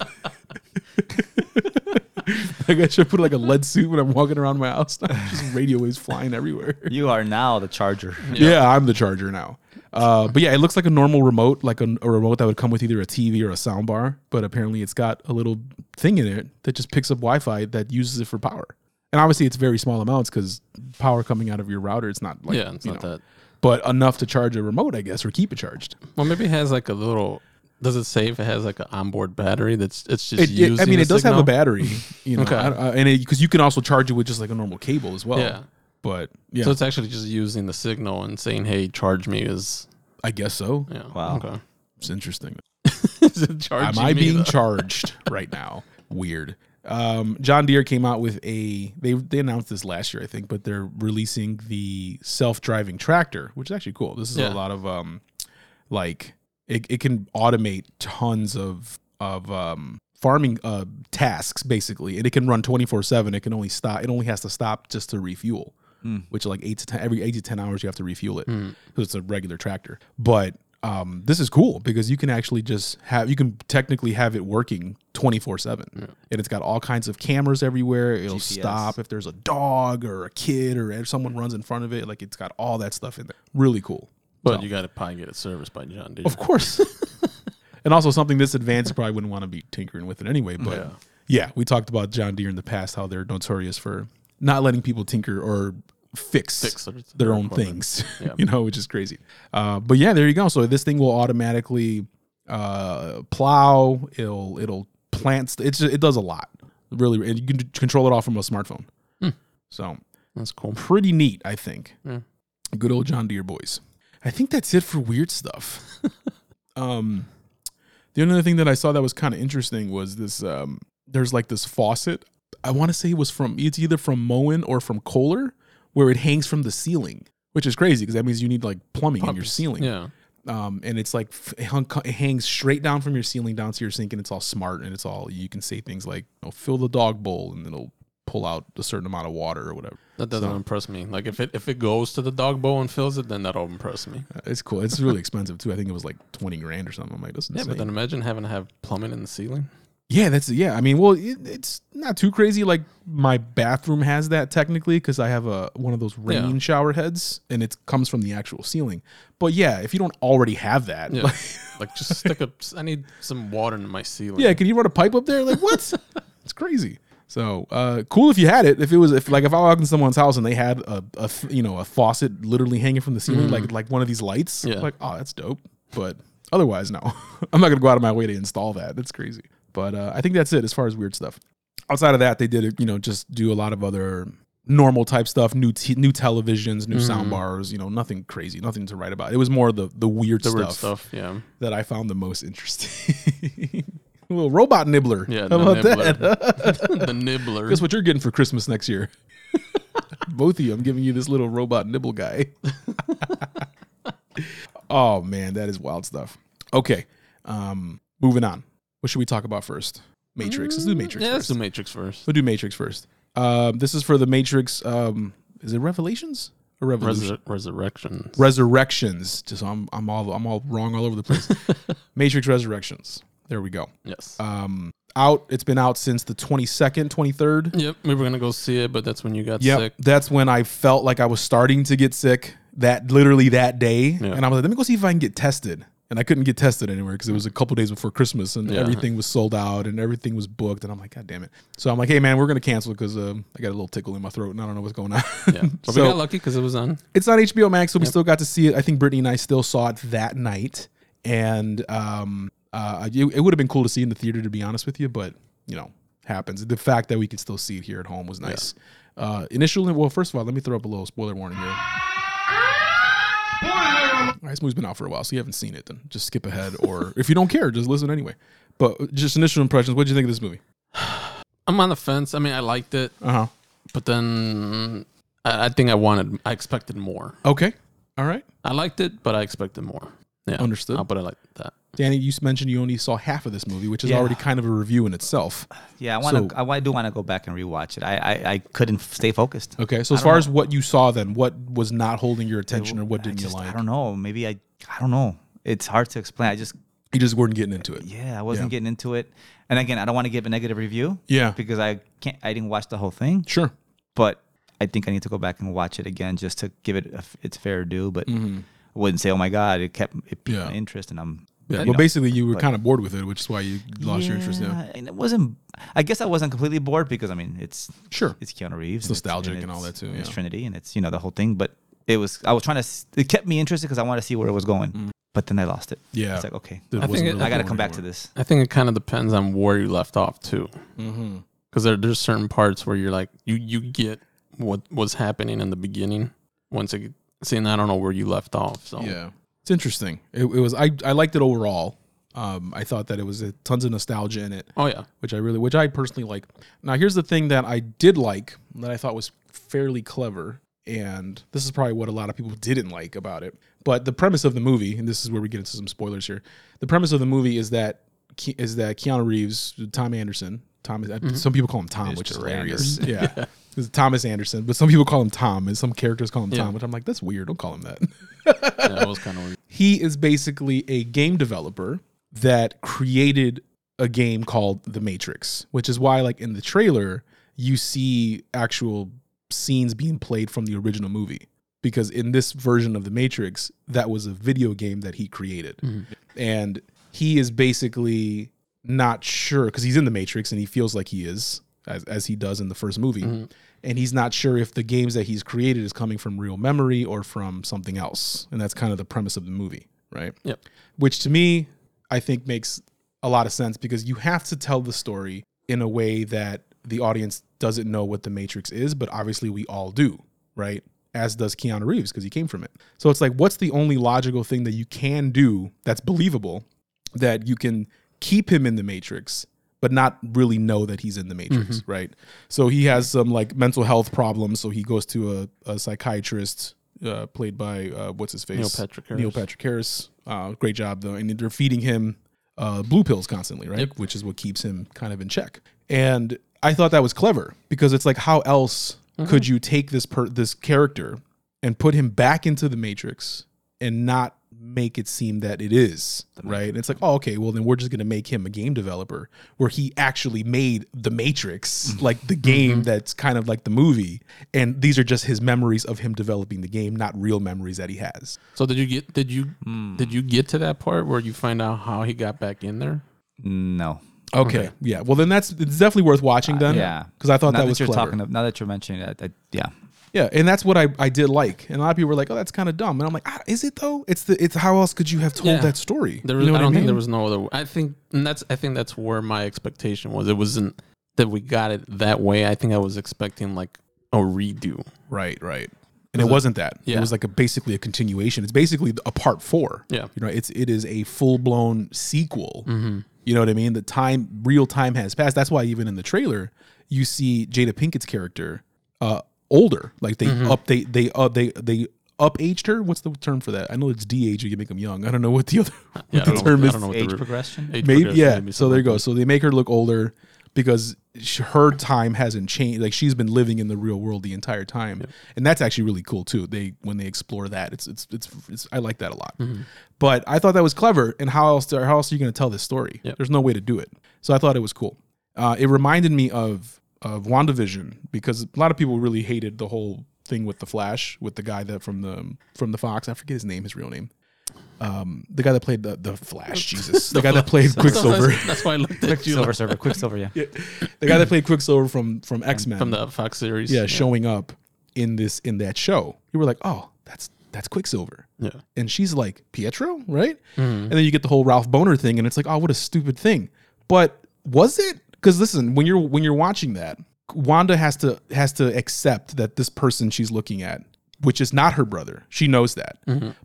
like I should put like a lead suit when I'm walking around my house. Just radio waves flying everywhere. You are now the charger. Yeah, I'm the charger now. Uh, but yeah, it looks like a normal remote, like a, a remote that would come with either a TV or a sound bar. But apparently, it's got a little thing in it that just picks up Wi-Fi that uses it for power. And obviously, it's very small amounts because power coming out of your router, it's not like yeah, it's you not know, that. But enough to charge a remote, I guess, or keep it charged. Well, maybe it has like a little. Does it say if it has like an onboard battery that's it's just It, it- I mean, the it does have a battery, you know, Okay. I- I- and because you can also charge it with just like a normal cable as well. Yeah. But yeah, So it's actually just using the signal and saying, "Hey, charge me." Is I guess so. yeah. Wow. Okay. It's interesting. Is it charging Am I me, being though? charged right now? Weird. Um, John Deere came out with a they they announced this last year, I think, but they're releasing the self-driving tractor, which is actually cool. This is a lot of um like it, it can automate tons of of um farming uh tasks basically. And it can run 24/7 it can only stop it only has to stop just to refuel which like 8 to 10 every 8 to 10 hours you have to refuel it. Hmm. because it's a regular tractor. But um, this is cool because you can actually just have you can technically have it working 24 7 and it's got all kinds of cameras everywhere it'll GPS. stop if there's a dog or a kid or if someone runs in front of it like it's got all that stuff in there really cool But So- you got to probably get it serviced by John Deere. of course. and also something this advanced, probably wouldn't want to be tinkering with it anyway. But yeah. Yeah. we talked about John Deere in the past, how they're notorious for not letting people tinker or fix, Fix their- their own things, Yeah. you know, which is crazy. Uh, but yeah, there you go. So this thing will automatically uh, plow. It'll it'll plant. st- It's it does a lot. Really, and you can control it all from a smartphone. Hmm. So That's cool. pretty neat, I think. Yeah. Good old John Deere boys. I think that's it for weird stuff. um, the only other thing that I saw that was kind of interesting was this. Um, there's like this faucet. I want to say it was from it's either from Moen or from Kohler, where it hangs from the ceiling, which is crazy because that means you need like plumbing in your ceiling. Yeah. Um, and it's like it, hung, it hangs straight down from your ceiling down to your sink, and it's all smart and it's all you can say things like, you know, "Fill the dog bowl," and it'll pull out a certain amount of water or whatever. That doesn't So- impress me. Like if it if it goes to the dog bowl and fills it, then that'll impress me. Uh, It's cool. It's really expensive too. I think it was like twenty grand or something. I'm like, this is Yeah, insane. but then imagine having to have plumbing in the ceiling. Yeah, that's yeah. I mean, well, it, it's not too crazy. Like my bathroom has that technically because I have a one of those rain Yeah. shower heads, and it comes from the actual ceiling. But yeah, if you don't already have that, Yeah. like, like just stick a. I need some water in my ceiling. yeah, can you run a pipe up there? Like what? it's crazy. So uh, cool if you had it. If it was if like if I walked in someone's house and they had a, a you know a faucet literally hanging from the ceiling like like one of these lights, Yeah. like oh that's dope. But otherwise, no, I'm not gonna go out of my way to install that. That's crazy. But uh, I think that's it as far as weird stuff. Outside of that, they did you know just do a lot of other normal type stuff, new t- new televisions, new sound bars. You know, nothing crazy, nothing to write about. It was more the the weird the stuff weird stuff. Yeah. that I found the most interesting. a little robot nibbler. Yeah. How the about nibbler. that? the nibbler. Guess what you're getting for Christmas next year? Both of you, I'm giving you this little robot nibble guy. oh man, that is wild stuff. Okay, um, moving on. What should we talk about first? Matrix. Let's do Matrix Yeah, let's first. do Matrix first. We'll do Matrix first. Um, this is for the Matrix. Um, is it Revelations or Revolution? Resur- Resurrections. Resurrections. Just I'm I'm all I'm all wrong all over the place. Matrix Resurrections. There we go. yes. Um, out. It's been out since the 22nd, 23rd. yep. We were gonna go see it, but that's when you got Yep. sick. That's when I felt like I was starting to get sick. That literally that day, Yeah. and I was like, let me go see if I can get tested. And I couldn't get tested anywhere because it was a couple days before Christmas and Yeah. everything was sold out and everything was booked. And I'm like, God damn it. So I'm like, hey, man, we're going to cancel because um, I got a little tickle in my throat and I don't know what's going on. Yeah. But So- we got lucky because it was on. it's on HBO Max, so we still got to see it. I think Brittany and I still saw it that night, and um, uh, it, it would have been cool to see in the theater, to be honest with you. But you know, happens. The fact that we could still see it here at home was nice. Uh, initially, well, first of all, let me throw up a little spoiler warning here. All right, this movie's been out for a while, so you haven't seen it. Then just skip ahead, or if you don't care, just listen anyway. But just initial impressions. What did you think of this movie? I'm on the fence. I mean, I liked it, Uh huh. but then I, I think I wanted, I expected more. Okay. All right. I liked it, but I expected more. Yeah. Understood. But I'll put it like that. Danny, you mentioned you only saw half of this movie, which is Yeah. already kind of a review in itself. Yeah, I want to. So- I, I do want to go back and rewatch it. I, I I couldn't stay focused. Okay, so as far know. as what you saw, then what was not holding your attention, or what didn't just- you like? I don't know. Maybe I. I don't know. It's hard to explain. I just You just weren't getting into it. yeah, I wasn't Yeah. getting into it. And again, I don't want to give a negative review. Yeah. because I can't. I didn't watch the whole thing, Sure. but I think I need to go back and watch it again just to give it a its fair due. But Mm-hmm. I wouldn't say, oh my god, it kept it piqued Yeah. my interest, and I'm. Yeah. you Well, know, basically, you were but- kind of bored with it, which is why you lost your interest. Yeah. and it wasn't. I guess I wasn't completely bored because I mean it's Sure. it's Keanu Reeves. It's nostalgic and all that too, It's. Trinity and it's you know the whole thing. But it was I was trying to. It kept me interested because I wanted to see where it was going. But then I lost it. Mm. Yeah. it's like okay, I think wasn't it- really I got to come back to this. I think it kind of depends on where you left off too, Mm-hmm. because there, there's certain parts where you're like you you get what was happening in the beginning. Once it, seeing I don't know where you left off. So Yeah, it's interesting. It, it was. I I liked it overall. Um, I thought that it was a, tons of nostalgia in it, Oh yeah. which I really, which I personally like. Now, here's the thing that I did like that I thought was fairly clever, and this is probably what a lot of people didn't like about it. But the premise of the movie, and this is where we get into some spoilers here. The premise of the movie is that is that Keanu Reeves, Tom Anderson, Tom. Uh, mm-hmm. Some people call him Tom, which is Mr. hilarious. Yeah. It's Thomas Anderson, but some people call him Tom, and some characters call him Yeah. Tom, which I'm like, that's weird. Don't call him that. Yeah, it was kind of weird. he is basically a game developer that created a game called The Matrix, which is why, like in the trailer, you see actual scenes being played from the original movie. Because in this version of The Matrix, that was a video game that he created. Mm-hmm. And he is basically not sure because he's in The Matrix and he feels like he is, as, as he does in the first movie. Mm-hmm. And he's not sure if the games that he's created is coming from real memory or from something else. And that's kind of the premise of the movie, right? Yep. which to me I think makes a lot of sense because you have to tell the story in a way that the audience doesn't know what the Matrix is, but obviously we all do, right? As does Keanu Reeves because he came from it. So it's like, what's the only logical thing that you can do that's believable that you can keep him in the Matrix, but not really know that he's in the Matrix, right? So he has some like mental health problems. So he goes to a, a psychiatrist uh, played by uh, what's his face? Neil Patrick Harris. Neil Patrick Harris. Uh, great job though, and they're feeding him uh, blue pills constantly, right? Yep. Which is what keeps him kind of in check. And I thought that was clever because it's like, how else could you take this per- this character and put him back into the Matrix and not make it seem that it is right? And it's like, oh, okay, well then we're just gonna make him a game developer where he actually made the Matrix, mm-hmm. like the game mm-hmm. that's kind of like the movie, and these are just his memories of him developing the game, not real memories that he has. So did you get did you hmm. did you get to that part where you find out how he got back in there? No. Okay, yeah. Well, then that's it's definitely worth watching uh, then. yeah. because I thought now that that, was you're clever. talking. Of, now that you're mentioning it, I, yeah. Yeah, and that's what I, I did like. And a lot of people were like, "Oh, that's kind of dumb." And I'm like, ah, "Is it though? It's the it's how else could you have told Yeah. that story?" There You know I what don't think mean? there was no other. I think and that's I think that's where my expectation was. It wasn't that we got it that way. I think I was expecting like a redo. right, right. And it wasn't that. It Yeah. was like a basically a continuation. It's basically a part four. Yeah. you know, it's it is a full blown sequel. Mm-hmm. You know what I mean? The time, real time has passed. That's why even in the trailer, you see Jada Pinkett's character uh older. Like they Mm-hmm. update, they uh they they up aged her. What's the term for that? I know it's de age. You make them young. I don't know what the other Yeah, what the don't know- term I is. don't know what the Age re- progression. age Maybe progression, yeah. maybe so there you go. So they make her look older because sh- her time hasn't changed. Like she's been living in the real world the entire time, and that's actually really cool too. They when they explore that, it's it's it's, it's I like that a lot. Mm-hmm. But I thought that was clever. And how else how else are you going to tell this story? Yep. There's no way to do it. So I thought it was cool. Uh, it reminded me of of WandaVision because a lot of people really hated the whole thing with the Flash with the guy that from the from the Fox. I forget his name, his real name. Um, the guy that played the the Flash, Jesus, the, guy that played Quicksilver. That's, that's why I looked at you Quicksilver like, server. Quicksilver. Yeah. the guy that played Quicksilver from from X Men, from the Fox series. yeah, showing up in this in that show. You were like, oh, that's that's Quicksilver, Yeah. and she's like Pietro, right? Mm-hmm. And then you get the whole Ralph Bohner thing, and it's like, oh, what a stupid thing. But was it? Because listen, when you're when you're watching that, Wanda has to has to accept that this person she's looking at, which is not her brother, she knows that,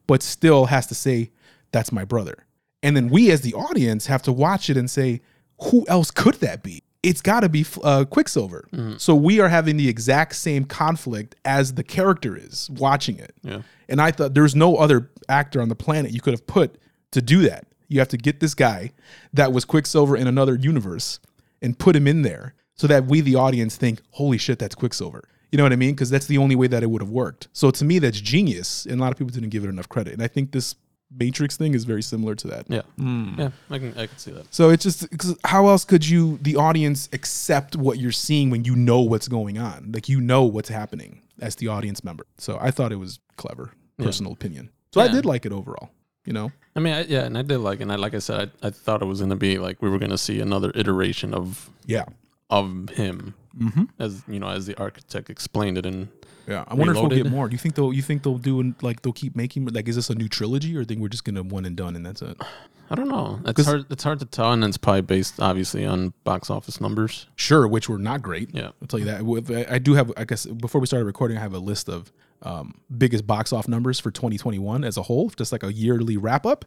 but still has to say that's my brother. And then we as the audience have to watch it and say, who else could that be? It's got to be uh, Quicksilver. So we are having the exact same conflict as the character is watching it. Yeah. And I thought there's no other actor on the planet you could have put to do that. You have to get this guy that was Quicksilver in another universe and put him in there so that we, the audience, think, holy shit, that's Quicksilver. You know what I mean? Because that's the only way that it would have worked. So to me, that's genius. And a lot of people didn't give it enough credit. And I think this Matrix thing is very similar to that. Yeah, Mm. yeah, I can I can see that. So it's just 'cause how else could you, the audience, accept what you're seeing when you know what's going on? Like you know what's happening as the audience member. So I thought it was clever, personal opinion. So I did like it overall. You know, I mean, I, yeah, and I did like, and I like I said, I, I thought it was gonna be like we were gonna see another iteration of yeah, of him mm-hmm. as you know as the architect explained it and yeah. I wonder if we'll get more. Do you think they'll? You think they'll do like they'll keep making like is this a new trilogy or think we're just gonna one and done and that's it? I don't know. it's hard. It's hard to tell, and it's probably based obviously on box office numbers. Sure, which were not great. Yeah. I'll tell you that. I do have, I guess, before we started recording, I have a list of um, biggest box off numbers for 2021 as a whole, just like a yearly wrap up,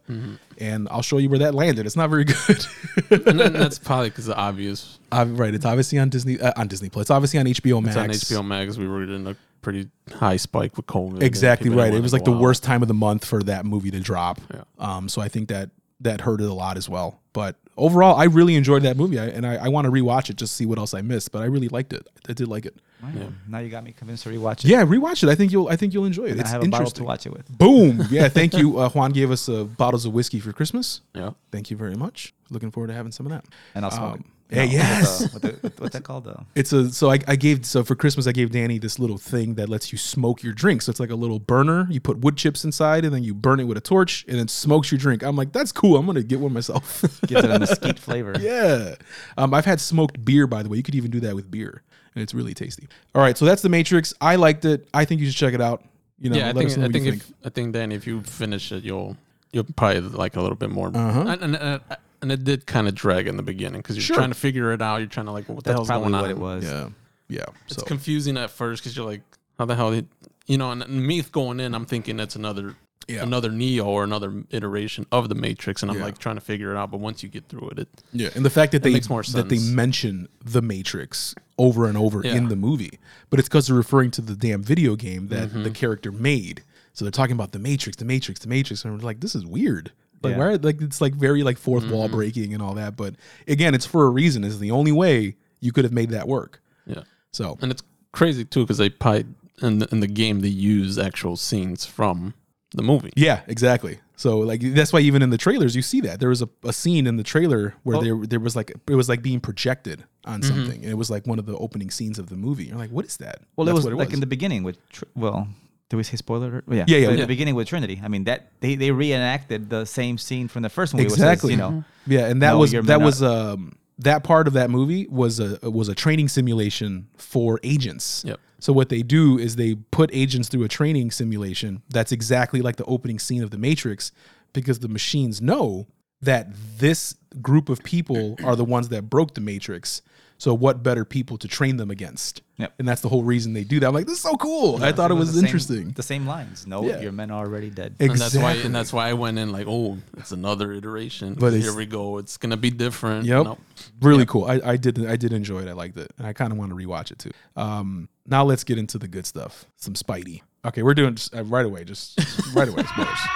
and I'll show you where that landed. It's not very good. and that's probably because the obvious. Uh, right, it's obviously on Disney uh, on Disney Plus. It's obviously on HBO Max. It's on HBO Max. We were in a pretty high spike with COVID. Exactly right. It was like the worst time of the month for that movie to drop. Yeah. Um, so I think that that hurt it a lot as well. But overall, I really enjoyed that movie, I, and I, I want to rewatch it just to see what else I missed. But I really liked it. I did like it. Wow. Now you got me convinced to rewatch it. Yeah, rewatch it. I think you'll I think you'll enjoy it. And It's I have a bottle to watch it with. Boom. Yeah, thank you. Uh, Juan gave us uh, bottles of whiskey for Christmas. Yeah. Thank you very much. Looking forward to having some of that. And I'll smoke Um, it. Yeah, with yes. the- with the- what's that called? though? It's a so I, I gave so for Christmas I gave Danny this little thing that lets you smoke your drink. So it's like a little burner. You put wood chips inside and then you burn it with a torch and then smokes your drink. I'm like, that's cool. I'm gonna get one myself. gives it a mesquite flavor. yeah. Um, I've had smoked beer by the way. You could even do that with beer, and it's really tasty. All right, so that's the Matrix. I liked it. I think you should check it out. You know, yeah, I think know I what you think I think Danny, if you finish it, you'll you'll probably like a little bit more. Uh-huh. And, and, and, and it did kind of drag in the beginning because you're Sure. trying to figure it out. You're trying to like, what the That's hell's probably going on? what it was. Yeah. Yeah. It's So confusing at first because you're like, how the hell? Did, you know, and me going in, I'm thinking that's another Yeah. another Neo or another iteration of the Matrix, and I'm Yeah. like trying to figure it out. But once you get through it, it Yeah, and the fact that they makes more that they sense. mention the Matrix over and over Yeah. in the movie, but it's because they're referring to the damn video game that Mm-hmm. the character made. So they're talking about the Matrix, the Matrix, the Matrix, and we're like, this is weird. Like, Yeah. why? Are, like, it's like very like 4th wall Mm-hmm. breaking and all that. But again, it's for a reason. It's the only way you could have made that work. yeah, So and it's crazy too because they probably in the, in the game they use actual scenes from the movie. Yeah, exactly. So like that's why even in the trailers you see that there was a, a scene in the trailer where Oh. there there was like it was like being projected on Mm-hmm. something, and it was like one of the opening scenes of the movie. You're like, what is that? Well, That's it was what like in the beginning with, Tr- well, did we say spoiler? yeah, Yeah, yeah, But yeah. the beginning with Trinity. I mean, that they, they reenacted the same scene from the first movie. exactly. Which says, you know, yeah, and that No, was that not- was um that part of that movie was a was a training simulation for agents. Yep. So what they do is they put agents through a training simulation that's exactly like the opening scene of the Matrix because the machines know that this group of people are the ones that broke the Matrix. So what better people to train them against? Yep. And that's the whole reason they do that. I'm like, this is so cool. I thought it was, the same- interesting. the same lines. No, Yeah. your men are already dead. And that's why, and that's why I went in like, oh, it's another iteration. But But here we go. It's gonna be different. Yep. Nope. Really cool. I, I did I did enjoy it. I liked it. And I kind of want to rewatch it too. Um now let's get into the good stuff. Some Spidey. Okay, we're doing just, uh, right away. Just right away. Spoilers.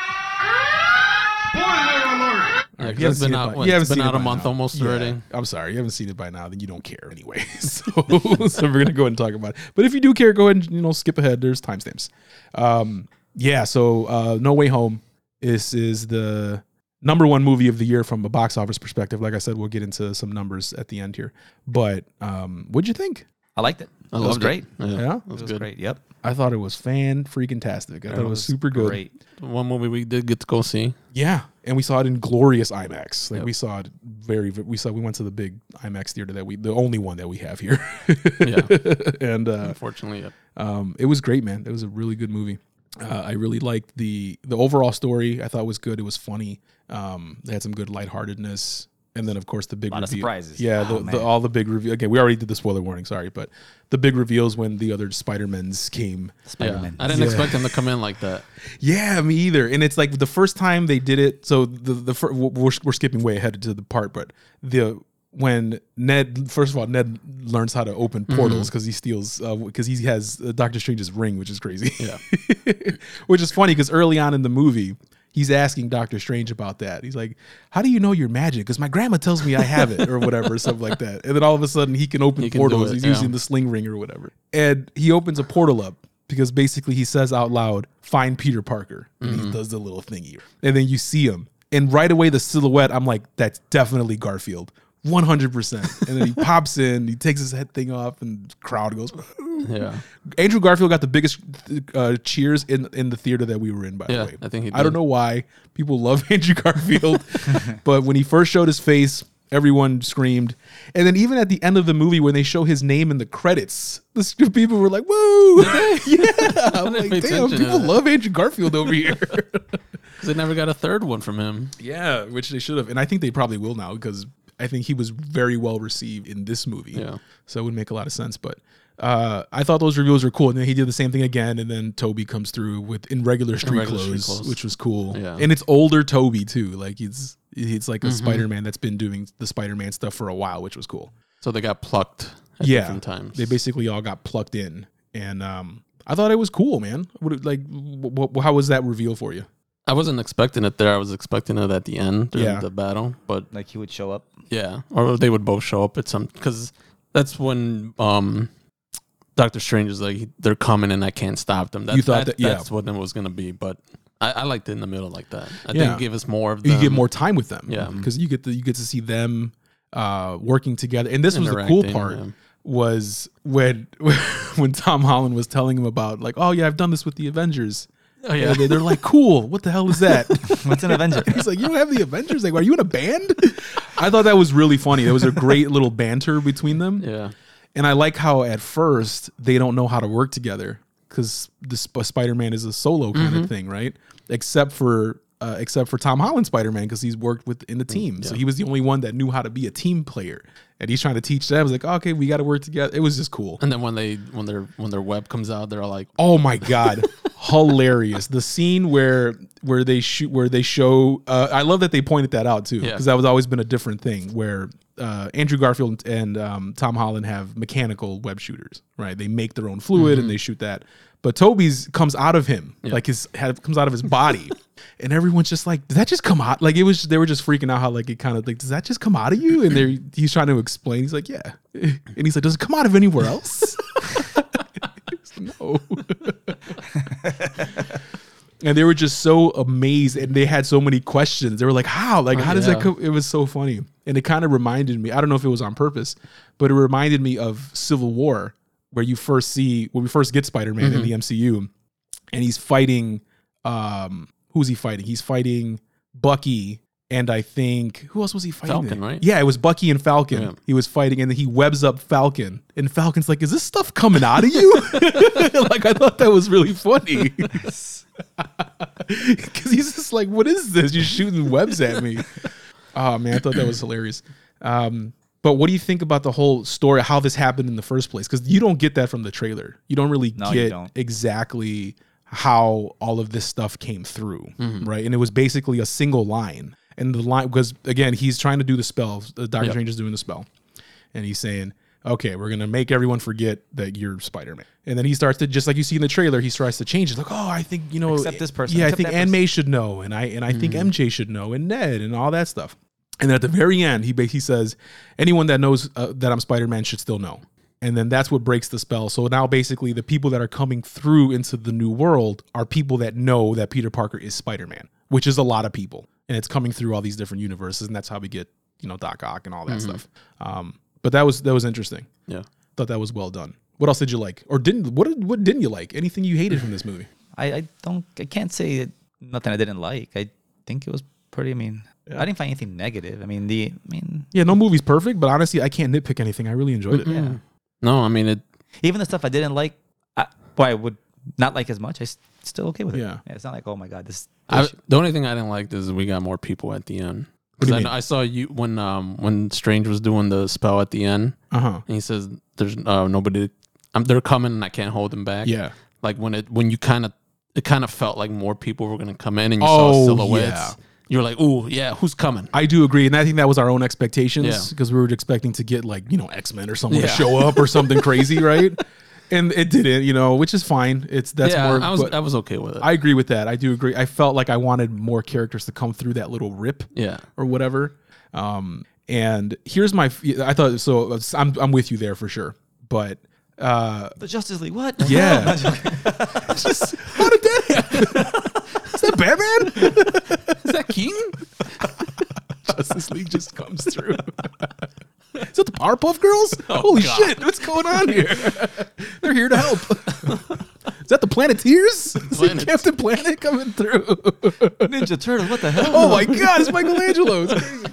Yeah, 'cause You haven't it's seen been it out. by- what, you haven't it's been seen it out a month now. almost Yeah, already. I'm sorry, you haven't seen it by now. Then you don't care anyway. So, so we're gonna go ahead and talk about it. But if you do care, go ahead and you know skip ahead. There's timestamps. Um, yeah. So uh, No Way Home is is the number one movie of the year from a box office perspective. Like I said, we'll get into some numbers at the end here. But um, what'd you think? I liked it. I it was loved great. Yeah, Yeah? it It was, was good. great. Yep. I thought it was fan freaking tastic. I thought it was, super good. Great. One movie we did get to go see. Yeah, and we saw it in glorious IMAX. Like Yep. we saw it very. We saw we went to the big IMAX theater that we, the only one that we have here. Yeah. and uh, Unfortunately, yeah. um, it was great, man. It was a really good movie. Uh, I really liked the the overall story. I thought was good. It was funny. Um, they had some good lightheartedness, and then of course the big Lot of reveal- surprises. Yeah, Oh, the, the, all the big reveal. Okay, we already did the spoiler warning. Sorry, but the big reveals when the other Spider Mans came. Spider yeah. Man. I didn't Yeah. expect him to come in like that. Yeah, me either. And it's like the first time they did it. So the the fir- we're we're skipping way ahead to the part, but the when Ned first of all Ned learns how to open portals because he steals because he has uh, Doctor Strange's ring, which is crazy. Yeah. which is funny because early on in the movie. He's asking Doctor Strange about that. He's like, "How do you know your magic? Because my grandma tells me I have it, or whatever, or something like that." And then all of a sudden, he can open He can portals. it, He's yeah. using the sling ring or whatever. And he opens a portal up because basically he says out loud, find Peter Parker. And Mm-hmm. he does the little thingy. And then you see him. And right away, the silhouette, I'm like, that's definitely Garfield. 100%. And then he pops in, he takes his head thing off, and the crowd goes, Yeah. Andrew Garfield got the biggest uh, cheers in in the theater that we were in. By Yeah, the way, I think he I don't know why people love Andrew Garfield, but when he first showed his face, everyone screamed. And then even at the end of the movie, when they show his name in the credits, the people were like, "Woo!" yeah, I'm like, damn, people love Andrew Garfield over here. 'Cause they never got a third one from him. yeah, which they should have, and I think they probably will now because I think he was very well received in this movie. Yeah. so it would make a lot of sense. But uh, I thought those reveals were cool, and then he did the same thing again, and then Tobey comes through with in regular street, regular street clothes, clothes. which was cool. Yeah. and it's older Tobey too. Like he's he's like a Mm-hmm. Spider Man that's been doing the Spider Man stuff for a while, which was cool. So they got plucked at yeah, different times. they basically all got plucked in, and um, I thought it was cool, man. What, like, wh- wh- how was that reveal for you? I wasn't expecting it there. I was expecting it at the end during Yeah. the battle, but Like he would show up. yeah, or they would both show up at some because that's when um Doctor Strange is like they're coming and I can't stop them. That, You thought that- yeah. that's what it was gonna be, but I, I liked it in the middle like that. I Yeah. think give us more of you get more time with them. Yeah. because you get to you get to see them uh, working together. And this was the cool Interacting, part yeah. was when when Tom Holland was telling him about like, oh yeah, I've done this with the Avengers. Oh And they- they're like, cool. What the hell is that? What's an Avenger? He's like, you don't have the Avengers. Like, are you in a band? I thought that was really funny. There was a great little banter between them. yeah. And I like how at first they don't know how to work together because the Sp- Spider-Man is a solo kind Mm-hmm. of thing, right? Except for uh, except for Tom Holland Spider-Man because he's worked with in the team, so he was the only one that knew how to be a team player. And he's trying to teach them. I was like, okay, we got to work together. It was just cool. And then when they when their when their web comes out, they're all like, Oh my god, hilarious! The scene where where they shoot where they show. Uh, I love that they pointed that out too, Yeah. because that was always been a different thing. Where uh, Andrew Garfield and um, Tom Holland have mechanical web shooters, right? They make their own fluid and they shoot that. But Tobey's comes out of him, like his head comes out of his body, and everyone's just like, "Did that just come out?" Like it was. They were just freaking out how like it kind of like, "Does that just come out of you?" And they he's trying to explain. He's like, "Yeah," and he's like, "Does it come out of anywhere else?" no. and they were just so amazed and they had so many questions. They were like, how? Like, how does that come? It was so funny. And it kind of reminded me, I don't know if it was on purpose, but it reminded me of Civil War, where you first see, when we first get Spider Man in the MCU, and he's fighting, um, who's he fighting? He's fighting Bucky. And I think who else was he fighting? Falcon, right? Yeah, it was Bucky and Falcon. Yeah. He was fighting, and then he webs up Falcon, and Falcon's like, "Is this stuff coming out of you?" like I thought that was really funny. Because he's just like, what is this? You're shooting webs at me. Oh man, I thought that was hilarious. Um, but what do you think about the whole story, how this happened in the first place? Because you don't get that from the trailer. You don't really No, get don't. exactly how all of this stuff came through, mm-hmm. right? And it was basically a single line. And the line, because again, he's trying to do the spell. The Doctor Yep. Strange is doing the spell, and he's saying, "Okay, we're gonna make everyone forget that you're Spider Man." And then he starts to, just like you see in the trailer, he starts to change. He's like, "Oh, I think you know, except this person, Yeah, I think that Aunt person." May should know, and I and I think mm-hmm. MJ should know, and Ned, and all that stuff." And then at the very end, he he says, "Anyone that knows uh, that I'm Spider Man should still know." And then that's what breaks the spell. So now basically, the people that are coming through into the new world are people that know that Peter Parker is Spider Man, which is a lot of people, and it's coming through all these different universes, and that's how we get you know Doc Ock and all that stuff. Um, but that was that was interesting. yeah. Thought that was well done. What else did you like, or didn't? What what didn't you like? Anything you hated from this movie? I, I don't I can't say that nothing I didn't like. I think it was pretty. I mean, I didn't find anything negative. I mean, the I mean, Yeah, no movie's perfect, but honestly, I can't nitpick anything. I really enjoyed it. yeah. No, I mean it. Even the stuff I didn't like, I, well, I would not like as much. I s- still okay with it. Yeah. it's not like oh my god, this. I, the only thing I didn't like is we got more people at the end. What do I, know- I saw you when um when Strange was doing the spell at the end, Uh huh. and he says, "There's uh, nobody. I'm, they're coming, and I can't hold them back." Yeah. like when it when you kind of it kind of felt like more people were gonna come in, and you Oh, saw silhouettes. yeah. You're like, "Ooh, yeah, who's coming?" I do agree, and I think that was our own expectations Yeah. because we were expecting to get like you know X Men or someone to Yeah. show up or something crazy, right? And it didn't, you know, which is fine. It's that's yeah, more. I was but I was okay with it. I agree with that. I do agree. I felt like I wanted more characters to come through that little rip yeah, or whatever. Um, and here's my. I thought so. I'm I'm with you there for sure, but uh, the Justice League. What? yeah, just how did that happen? that King? Justice League just comes through. Is that the Powerpuff Girls? Oh, Holy God. shit! What's going on here? They're here to help. Is that the Planeteers? Planet. Captain Planet coming through? Ninja Turtle. What the hell? Oh my God! It's Michelangelo. It's.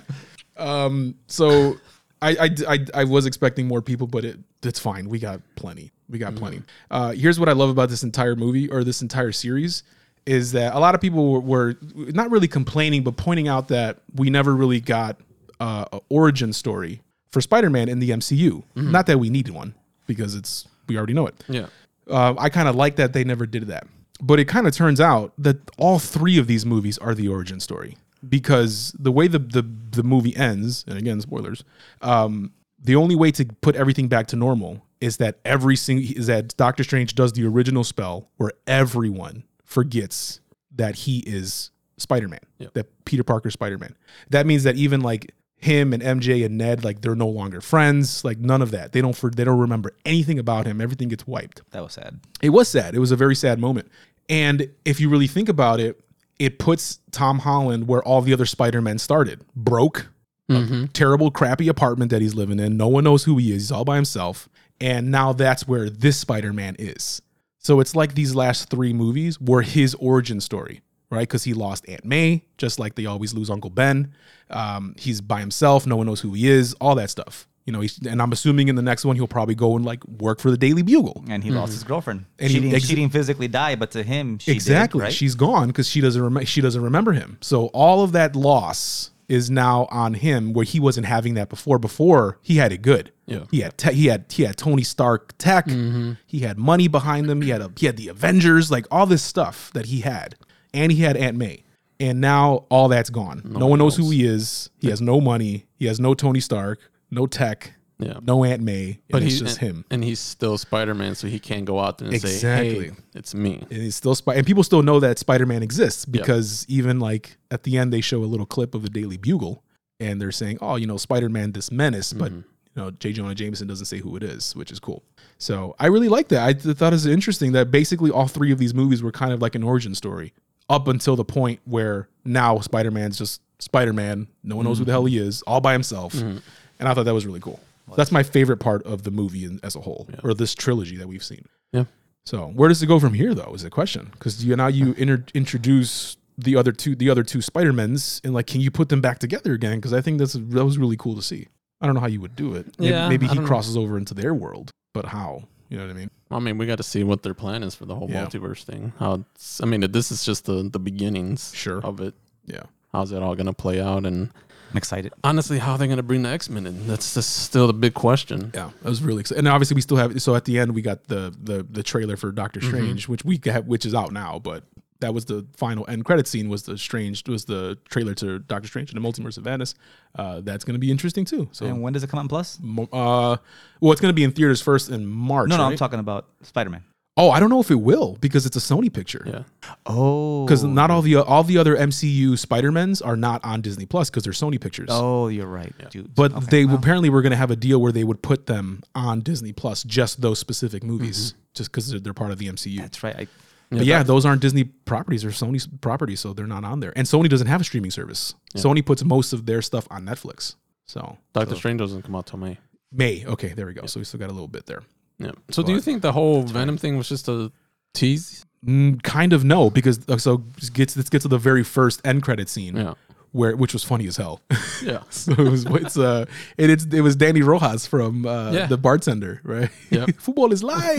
Um. So. I, I, I, I, was expecting more people, but it it's fine. We got plenty. We got mm-hmm. plenty. Uh, here's what I love about this entire movie or this entire series is that a lot of people were, were not really complaining, but pointing out that we never really got uh, an origin story for Spider-Man in the MCU. Not that we needed one because it's we already know it Yeah. uh, I kind of like that they never did that. But it kind of turns out that all three of these movies are the origin story because the way the the, the movie ends, and again spoilers, um, the only way to put everything back to normal is that every single is that Doctor Strange does the original spell where everyone forgets that he is Spider Man, Yep. that Peter Parker Spider Man. That means that even like him and MJ and Ned, like they're no longer friends. Like none of that. They don't for they don't remember anything about him. Everything gets wiped. That was sad. It was sad. It was a very sad moment. And if you really think about it, it puts Tom Holland where all the other Spider-Men started. Broke, a mm-hmm. terrible, crappy apartment that he's living in. No one knows who he is. He's all by himself. And now that's where this Spider-Man is. So it's like these last three movies were his origin story, right? Because he lost Aunt May, just like they always lose Uncle Ben. Um, he's by himself. No one knows who he is. All that stuff. You know, he's, and I'm assuming in the next one he'll probably go and like work for the Daily Bugle. And he lost his girlfriend. And she, he- didn't, ex- she didn't physically die, but to him, she exactly Did, right? she's gone because she doesn't rem- she doesn't remember him so all of that loss is now on him where he wasn't having that before before he had it good Yeah. he had te- he had he had tony stark tech. Mm-hmm. He had money behind him. He had a, he had the avengers like all this stuff that he had. And he had aunt may. And now all that's gone. No, one knows who he is. He has no money. He has no tony stark no tech Yeah. no aunt may. But he's just and, him. and he's still Spider Man, so he can't go out there and say, Exactly. "Hey, it's me." and it's still Spi- and people still know that Spider-Man exists because even like at the end they show a little clip of the Daily Bugle and they're saying, "Oh, you know, Spider-Man this menace," but mm-hmm. You know, J. Jonah Jameson doesn't say who it is, which is cool. So I really like that. I th- thought it was interesting that basically all three of these movies were kind of like an origin story up until the point where now Spider-Man's just Spider-Man. No one knows who the hell he is, all by himself, mm-hmm. and I thought that was really cool. That's my favorite part of the movie in, as a whole, or this trilogy that we've seen. Yeah. So where does it go from here, though? Is the question because you now you inter- introduce the other two the other two Spider Mens and like can you put them back together again? Because I think that's that was really cool to see. I don't know how you would do it. Maybe, Yeah, maybe I he don't know. crosses over into their world, but how? You know what I mean? I mean, we got to see what their plan is for the whole Yeah. multiverse thing. How it's, I mean, this is just the the beginnings Sure. of it. Yeah. How's it all gonna play out? And I'm excited. honestly, how are they gonna bring the X Men in? That's just still the big question. Yeah, I was really excited, and obviously we still have. So at the end, we got the the the trailer for Doctor mm-hmm. Strange, which we have, which is out now. But that was the final end credit scene. Was the Strange was the trailer to Doctor Strange and the Multiverse of Madness. Uh, that's going to be interesting too. So And when does it come out in Plus? Mo- Uh, well, it's going to be in theaters first in March. No, no, right? I'm talking about Spider Man. Oh, I don't know if it will because it's a Sony picture. Yeah. Oh. Because not all the all the other MCU Spider Men's are not on Disney Plus because they're Sony pictures. Oh, you're right. Dude. But Okay, they well, apparently were going to have a deal where they would put them on Disney Plus, just those specific movies, just because they're, they're part of the MCU. That's right. I, but yeah, those aren't Disney properties; they're Sony's properties, so they're not on there. And Sony doesn't have a streaming service. Sony puts most of their stuff on Netflix. So Doctor Strange doesn't come out till May. May, okay, there we go. So we still got a little bit there. Yeah. So do you think the whole Venom thing was just a tease? Mm, kind of no, because uh, so gets let's get to the very first end credit scene, Yeah. Where which was funny as hell. Yeah. so it was it's uh it, it's it was Danny Rojas from uh, Yeah. the bartender, right? Yep. Football is live.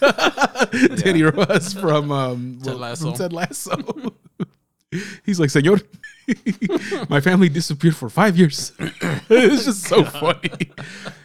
Danny Rojas from um Ted Lasso. From Ted Lasso. He's like, Senor, my family disappeared for five years. it's just so funny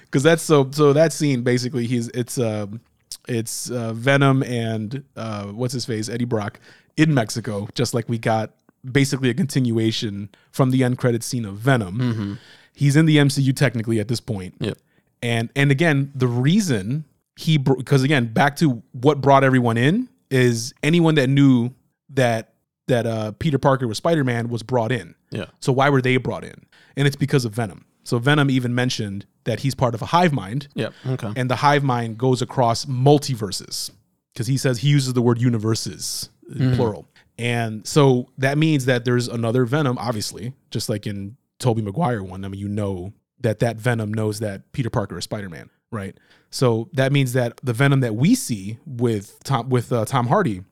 because that's so. So that scene basically, he's it's um it's uh, Venom and uh, what's his face Eddie Brock in Mexico, just like we got basically a continuation from the end credit scene of Venom. He's in the MCU technically at this point, Yep. and and again, the reason he because again, back to what brought everyone in is anyone that knew that that uh, Peter Parker was Spider Man was brought in. Yeah. So why were they brought in? And it's because of Venom. So Venom even mentioned that he's part of a hive mind, Yep. Okay. and the hive mind goes across multiverses because he says he uses the word universes in plural. And so that means that there's another Venom, obviously, just like in Tobey Maguire one. I mean, you know, that that Venom knows that Peter Parker is Spider Man, right? So that means that the Venom that we see with Tom with uh, Tom Hardy,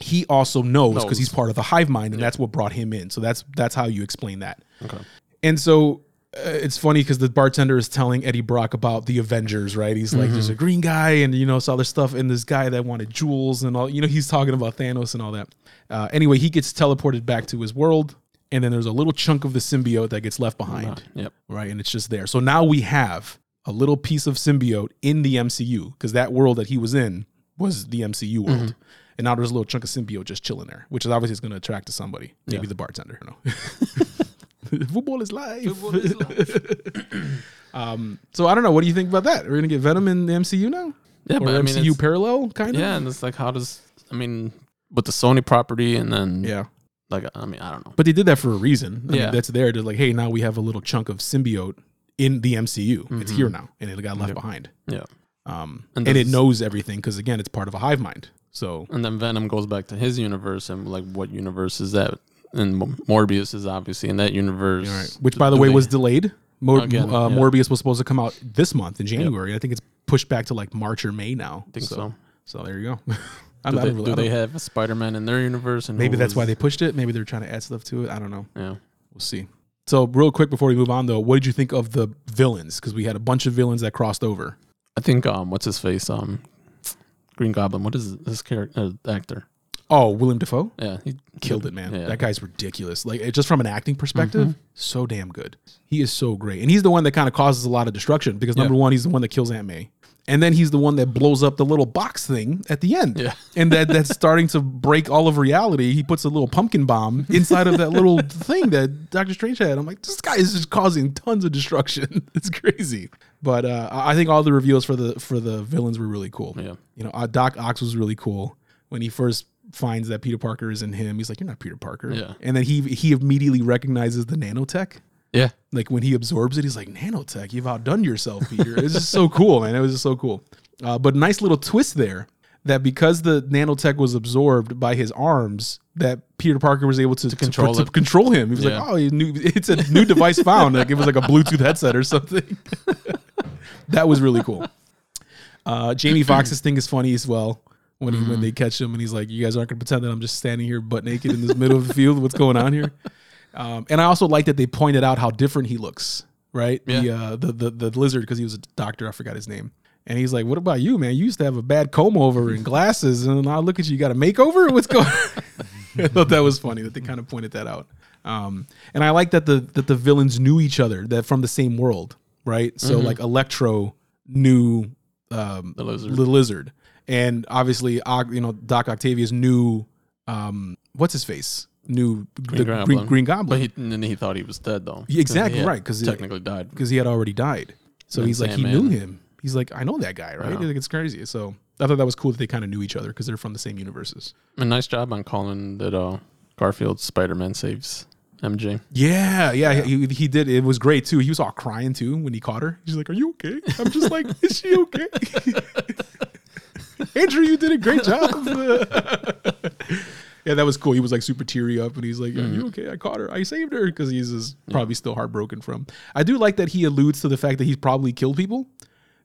he also knows because he's part of the hive mind, and that's what brought him in. So that's that's how you explain that. Okay. And so Uh, it's funny because the bartender is telling Eddie Brock about the Avengers, right? He's like, there's a mm-hmm. green guy and, you know, other stuff, and this guy that wanted jewels and all, you know, he's talking about Thanos and all that. Uh, anyway, he gets teleported back to his world, and then there's a little chunk of the symbiote that gets left behind, Yep. right? And it's just there. So now we have a little piece of symbiote in the MCU because that world that he was in was the MCU world. Mm-hmm. And now there's a little chunk of symbiote just chilling there, which is obviously going to attract to somebody, maybe Yeah. the bartender. You know? Football is life. um, so I don't know. What do you think about that? Are We're gonna get Venom in the MCU now, Yeah, or but I mean, MCU parallel kind of. yeah, and it's like, how does I mean, with the Sony property, and then yeah. like I mean, I don't know. But they did that for a reason. I mean, Yeah. that's there. They're like, hey, now we have a little chunk of symbiote in the MCU. It's here now, and it got left Yep. behind. Yeah, Um, And and, it knows everything because again, it's part of a hive mind. So and then Venom goes back to his universe, and like, what universe is that? And Morbius is obviously in that universe, right. Which, by the way, was delayed. Mor- Again, uh, yeah. Morbius was supposed to come out this month in January. I think it's pushed back to like March or May now. I think so. So there you go. Do they, really- do they have a Spider-Man in their universe? And maybe that's why they pushed it. Maybe they're trying to add stuff to it. I don't know. Yeah. We'll see. So real quick before we move on though, what did you think of the villains? Because we had a bunch of villains that crossed over. I think um, what's his face? Um, Green Goblin. What is this character uh, actor? Oh, William Dafoe Yeah, he killed it, man. Yeah. Mm-hmm. That guy's ridiculous. Like it- just from an acting perspective, so damn good. He is so great, and he's the one that kind of causes a lot of destruction because number Yeah. one, he's the one that kills Aunt May, and then he's the one that blows up the little box thing at the end. Yeah. and that that's starting to break all of reality. He puts a little pumpkin bomb inside of that little thing that Doctor Strange had. I'm like, this guy is just causing tons of destruction. It's crazy. But uh, I think all the reveals for the for the villains were really cool. Yeah. You know, uh, Doc Ock was really cool when he first finds that Peter Parker is in him. He's like, "You're not Peter Parker." Yeah. And then he he immediately recognizes the nanotech. Yeah, Like when he absorbs it, he's like, "Nanotech, you've outdone yourself, Peter." it's just so cool, man. It was just so cool. Uh, but nice little twist there that because the nanotech was absorbed by his arms, that Peter Parker was able to, to control to it. control him. He was Yeah. like, "Oh, he knew, it's a new device found." Like it was like a Bluetooth headset or something. that was really cool. Uh, Jamie Foxx's thing is funny as well. When he, when they catch him and he's like, "You guys aren't gonna pretend that I'm just standing here butt naked in this middle of the field. What's going on here?" Um, and I also like that they pointed out how different he looks. Right? The uh, the the the lizard because he was a doctor. I forgot his name. And he's like, "What about you, man? You used to have a bad comb over and glasses, and now look at you. You got a makeover. What's going?" I thought that was funny that they kind of pointed that out. Um, and I like that the that the villains knew each other, that from the same world, right? So like Electro knew um, The lizard. the lizard, and obviously, you know, Doc Octavius knew um, what's his face, knew the Green Green, Goblin. Green but Goblin he and then he thought he was dead though. Yeah, exactly, 'Cause he had right, 'cause it- technically died. because he had already died. So And he's like, he Sandman. knew him. He's like, I know that guy, right? Yeah. Like, it's crazy. So I thought that was cool that they kind of knew each other because they're from the same universes. And nice job on calling that uh, Garfield Spider-Man saves MJ. Yeah, yeah, He, he did. It was great too. He was all crying too when he caught her. He's like, "Are you okay?" I'm just like, "Is she okay?" Andrew, you did a great job. yeah, that was cool. He was like super teary up, and he's like, "Are you okay? I caught her. I saved her." Because he's just probably still heartbroken from. I do like that he alludes to the fact that he's probably killed people,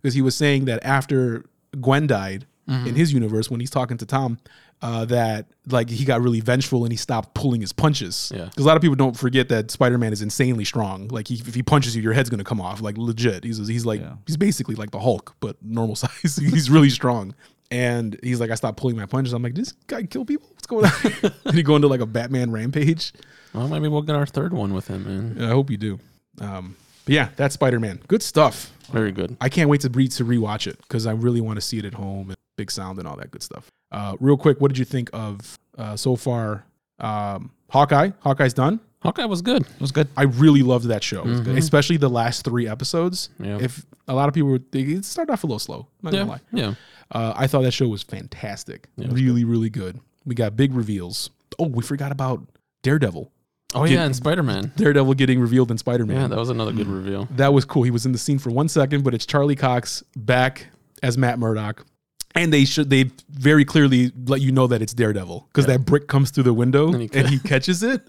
because he was saying that after Gwen died in his universe, when he's talking to Tom, uh, that like he got really vengeful and he stopped pulling his punches. Yeah. Because a lot of people don't forget that Spider Man is insanely strong. Like he, if he punches you, your head's gonna come off. Like legit. He's he's like Yeah. he's basically like the Hulk, but normal size. he's really strong. And he's like, I stopped pulling my punches. I'm like, this guy kill people? What's going on? and he go into like a Batman rampage. Well, maybe we'll get our third one with him, man. And I hope you do. Um, but yeah, that's Spider Man. Good stuff. Very good. I can't wait to re to rewatch it because I really want to see it at home and big sound and all that good stuff. Uh, real quick, what did you think of uh, so far? Um, Hawkeye. Hawkeye's done. Hawkeye was good. It was good. I really loved that show, Mhm. especially the last three episodes. Yeah. If a lot of people were, it started off a little slow. Not Yeah, gonna lie. yeah. Uh, I thought that show was fantastic. Yeah, was really, really good. We got big reveals. Oh, we forgot about Daredevil. Oh Get- yeah, and Spider Man. Daredevil getting revealed in Spider Man. Yeah, that was another good reveal. that was cool. He was in the scene for one second, but it's Charlie Cox back as Matt Murdock. And they should they very clearly let you know that it's Daredevil because that brick comes through the window and he he, catches it.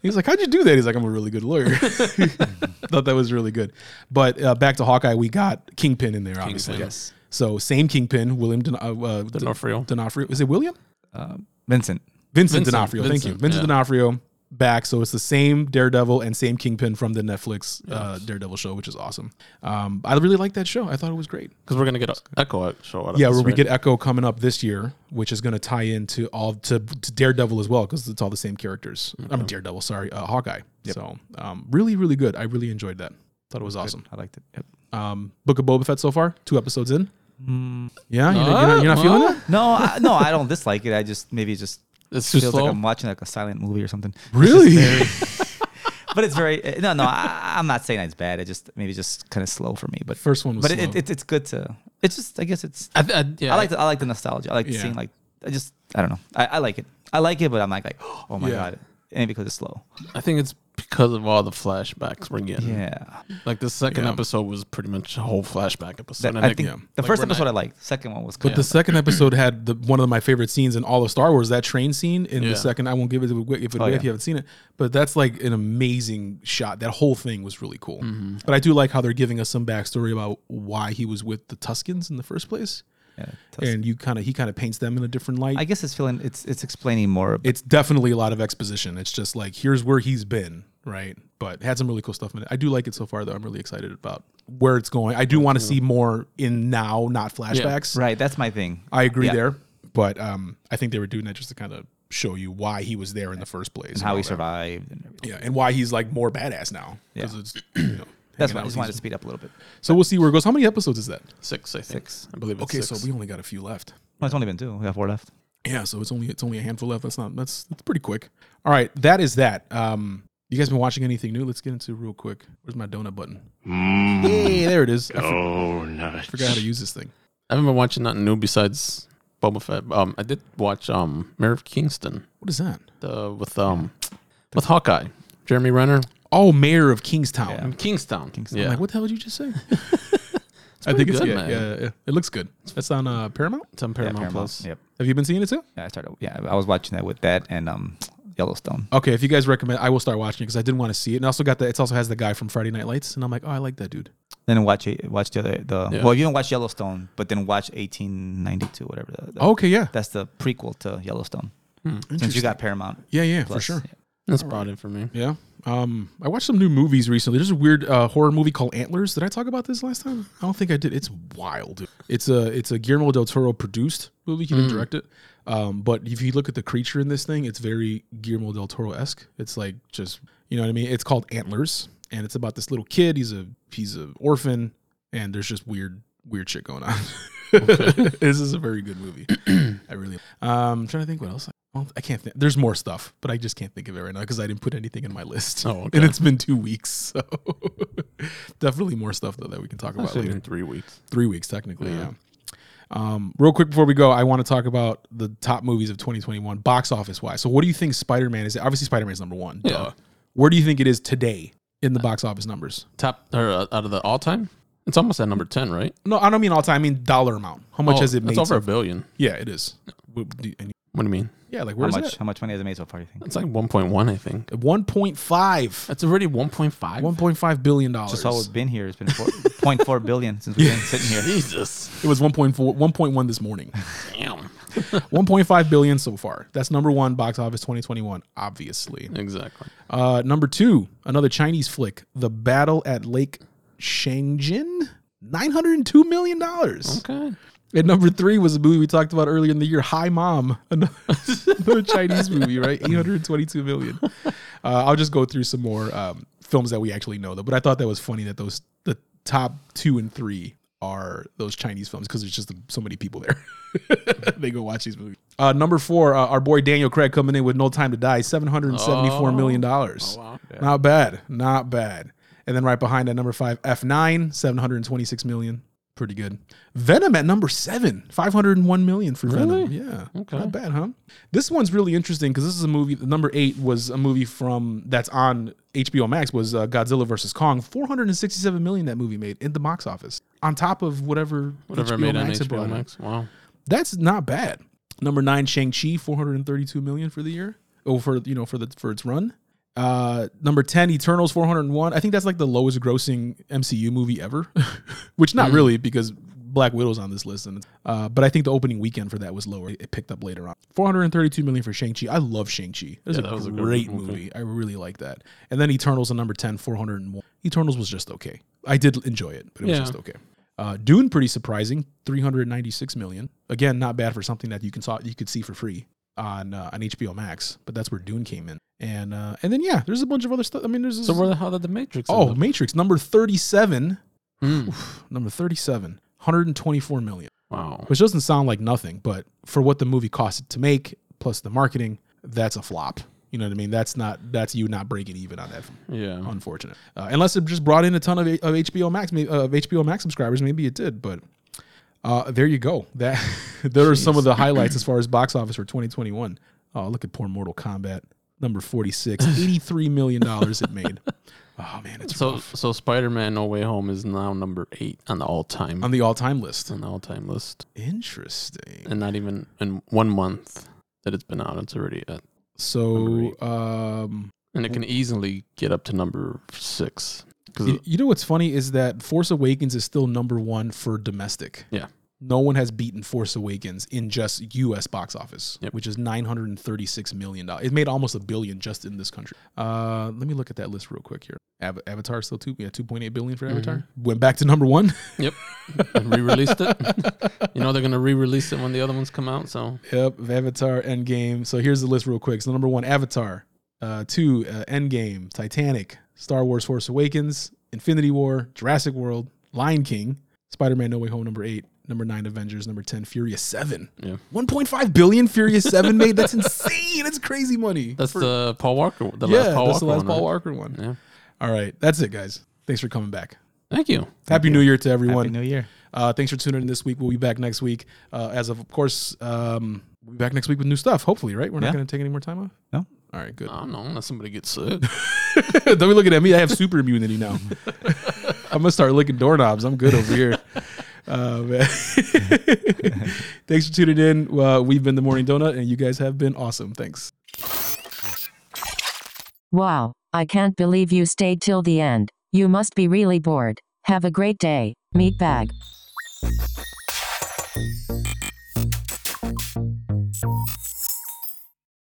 He's like, "How'd you do that?" He's like, "I'm a really good lawyer." Thought that was really good. But uh, back to Hawkeye, we got Kingpin in there, obviously. Yes. So same Kingpin, William Dan- uh, uh, D'Onofrio. D'Onofrio. Is it William? Uh, Vincent. Vincent, Vincent, D'Onofrio. Thank you, Vincent, Vincent yeah. D'Onofrio back. So it's the same Daredevil and same Kingpin from the Netflix uh, Daredevil show, which is awesome. Um, I really like that show. I thought it was great. Because we're gonna get Echo show out of Yeah, this, where we right? get Echo coming up this year, which is going to tie into all to, to Daredevil as well because it's all the same characters. I'm Daredevil, sorry, uh, Hawkeye. So um, really, really good. I really enjoyed that. Thought it was awesome. I liked it. Yep. Um, Book of Boba Fett so far, two episodes in. Yeah, you're, not- you're not, you're not feeling Uh, it. No, I, no, I don't dislike it. I just maybe just It's too feels slow. like I'm watching like a silent movie or something. Really? But it's very uh, no, no. I, I'm not saying it's bad. It just maybe just kind of slow for me. But First one was but it, slow. it, it's good to. It's just I guess it's. I, I, yeah, I like the, I like the nostalgia. I like Yeah. seeing like I just I don't know. I, I like it. I like it, but I'm like like oh my Yeah. god, and because it's slow. I think it's because of all the flashbacks we're getting. Yeah, Like the second Yeah. episode was pretty much a whole flashback episode. That- and I think yeah. the Like, first episode not- I liked. Second one was Cool. But kind the of second episode had the one of my favorite scenes in all of Star Wars. That train scene in Yeah. the second. I won't give it away if, it Oh, yeah. if you haven't seen it. But that's like an amazing shot. That whole thing was really cool. Mm-hmm. But I do like how they're giving us some backstory about why he was with the Tuskens in the first place. Yeah, And you kind of he kind of paints them in a different light. I guess it's feeling it's it's explaining more. it's definitely a lot of exposition. It's just like here's where he's been, right? But it had some really cool stuff in it. I do like it so far, though. I'm really excited about where it's going. I do want to see more in now, not flashbacks. right, that's my thing. I agree Yeah. there, but um, I think they were doing that just to kind of show you why he was there in the first place, And how he that. survived. And everything. Yeah, and why he's like more badass now. Yeah. 'Cause it's, you know, That's why I just with wanted to these- speed up a little bit. So we'll see where it goes. How many episodes is that? six, I think. Six. I believe it's Okay, six. so we only got a few left. Well, it's only been two. We have four left. Yeah, so it's only it's only a handful left. That's not that's that's pretty quick. All right, that is that. Um, you guys been watching anything new? Let's get into it real quick. Where's my donut button? Hey, there it is. I for- Oh, nice. forgot how to use this thing. I haven't been watching nothing new besides Boba Fett. Um, I did watch um Mayor of Kingston What is that? the with um with Hawkeye, Jeremy Renner, Oh, Mayor of Kingstown. Yeah. Kingstown. Kingstown. Yeah, I'm like, what the hell did you just say? I pretty think it's good, yeah, man. yeah, yeah. It looks good. That's on uh, Paramount. it's on Yeah, Paramount, Paramount. Plus. Yep. Have you been seeing it too? Yeah, I started. Yeah, I was watching that with that and um Yellowstone. Okay, if you guys recommend, I will start watching it because I didn't want to see it. And also got the. It also has the guy from Friday Night Lights, and I'm like, oh, I like that dude. Then watch it. Watch the other. The Yeah. well, you don't watch Yellowstone, but then watch 1892, whatever. The, the- Okay, yeah, that's the prequel to Yellowstone. Since you got Paramount. yeah, yeah, for sure. yeah. That's about it for me. Yeah. Um, I watched some new movies recently. There's a weird uh, horror movie called Antlers. Did I talk about this last time? I don't think I did. It's wild. It's a it's a Guillermo del Toro produced movie. He didn't direct it. Um, but if you look at the creature in this thing, it's very Guillermo del Toro esque. It's like just you know what I mean. It's called Antlers, and it's about this little kid. He's a he's an orphan, and there's just weird weird shit going on. this is a very good movie. I really. Um, I'm trying to think what else. Well, I can't think. There's more stuff, but I just can't think of it right now because I didn't put anything in my list. Oh, okay. and it's been two weeks, so definitely more stuff though that we can talk about later. been three weeks. Three weeks technically, yeah. Yeah. Um, real quick before we go, I want to talk about the top movies of 2021, box office wise. So, what do you think Spider Man is? Obviously, Spider Man is number one. Yeah. Duh. Where do you think it is today in the box office numbers? Top or uh, out of the all time, it's almost at number ten, right? No, I don't mean all time. I mean dollar amount. How much Oh, has it made? It's over so- a billion. yeah, it is. What do you- and- What do you mean? Yeah, like How where's much? that? How much money has it made so far? You think? It's like one point one, I think. One point five. That's already one point five. One point five billion dollars. Just how we've been here. It's been four, 0.4 billion since we've been sitting here. Jesus. It was 1.4, 1.1 this morning. Damn. 1.5 billion so far. That's number one box office 2021, obviously. Exactly. Uh, number two, another Chinese flick, The Battle at Lake Changjin, 902 million dollars. Okay. And number three was a movie we talked about earlier in the year, Hi Mom, another, another Chinese movie, right? 822 million. Uh, I'll just go through some more um, films that we actually know, though. But I thought that was funny that those the top two and three are those Chinese films because there's just so many people there. they go watch these movies. Uh, number four, uh, our boy Daniel Craig coming in with No Time to Die, seven hundred seventy-four million dollars. Oh, wow. Not bad, not bad. And then right behind that, number five, F9, 726 million. Pretty good. Venom at number seven, 501 million for Venom. Really? Yeah. Okay. Not bad, huh? This one's really interesting because this is a movie. Number eight was a movie from that's on HBO Max was uh, Godzilla versus Kong. 467 million that movie made in the box office on top of whatever Whatever HBO made Max brought HBO. Max. Wow. That's not bad. Number nine, Shang Chi, 432 million for the year. Oh, for you know for the for its run. Uh, number 10, Eternals, 401. I think that's like the lowest grossing MCU movie ever, which not really because Black Widow's on this list. And uh, but I think the opening weekend for that was lower. It picked up later on. 432 million for Shang Chi. I love Shang Chi. It was, Yeah, a, that was a great movie. movie. I really like that. And then Eternals on number 10, 401. Eternals was just okay. I did enjoy it, but it was Yeah. just okay. Uh, Dune, pretty surprising, 396 million. Again, not bad for something that you can saw you could see for free on uh, on HBO Max. But that's where Dune came in, and uh, and then yeah, there's a bunch of other stuff. I mean, there's this, So where the hell did the Matrix? oh? Matrix number 37, Hmm. number 37, 124 million, wow. which doesn't sound like nothing, but for what the movie costed to make plus the marketing, that's a flop. You know what I mean? That's not that's you not breaking even on that Yeah. unfortunate. Uh, unless it just brought in a ton of, of HBO Max, of HBO Max subscribers, maybe it did. But uh, there you go. That there are some of the highlights as far as box office for 2021. Oh, look at poor Mortal Kombat, number 46, 83 million dollars it made. Oh man, it's So rough. so Spider Man No Way Home is now number eight on the all time on the all-time list. on the all time list, Interesting. and not even in one month that it's been out, it's already at, So, um, and it can easily get up to number six. You, you know what's funny is that Force Awakens is still number one for domestic. Yeah. No one has beaten Force Awakens in just U.S. box office, Yep. which is nine hundred and thirty-six million dollars. It made almost a billion just in this country. Uh, let me look at that list real quick here. Av- Avatar still two, yeah, two point eight billion for Avatar. Went back to number one. Yep. and re-released it. you know they're gonna re-release it when the other ones come out. So Yep, Avatar, Endgame. So here's the list real quick. So number one, Avatar. Uh, two, uh, Endgame, Titanic, Star Wars: Force Awakens, Infinity War, Jurassic World, Lion King, Spider-Man: No Way Home. Number eight. Number nine, Avengers. Number ten, Furious Seven. yeah, 1.5 billion Furious Seven made. That's insane. That's crazy money. that's For- the Paul Walker. The yeah, last Paul that's Walker the last one, Paul right? Walker one. Yeah. All right, that's it, guys. Thanks for coming back. Thank you. Happy New Year to everyone. Happy New Year. Uh, thanks for tuning in this week. We'll be back next week. Uh, as of, of course, um, we'll be back next week with new stuff. Hopefully, right? We're not going to take any more time off. No. All right, good. I don't know unless somebody gets sick. Don't be looking at me. I have super immunity now. I'm gonna start licking doorknobs. I'm good over here. Uh, man. Thanks for tuning in. Uh, we've been the Morning Donut, and you guys have been awesome. Thanks. Wow, I can't believe you stayed till the end. You must be really bored. Have a great day, meatbag.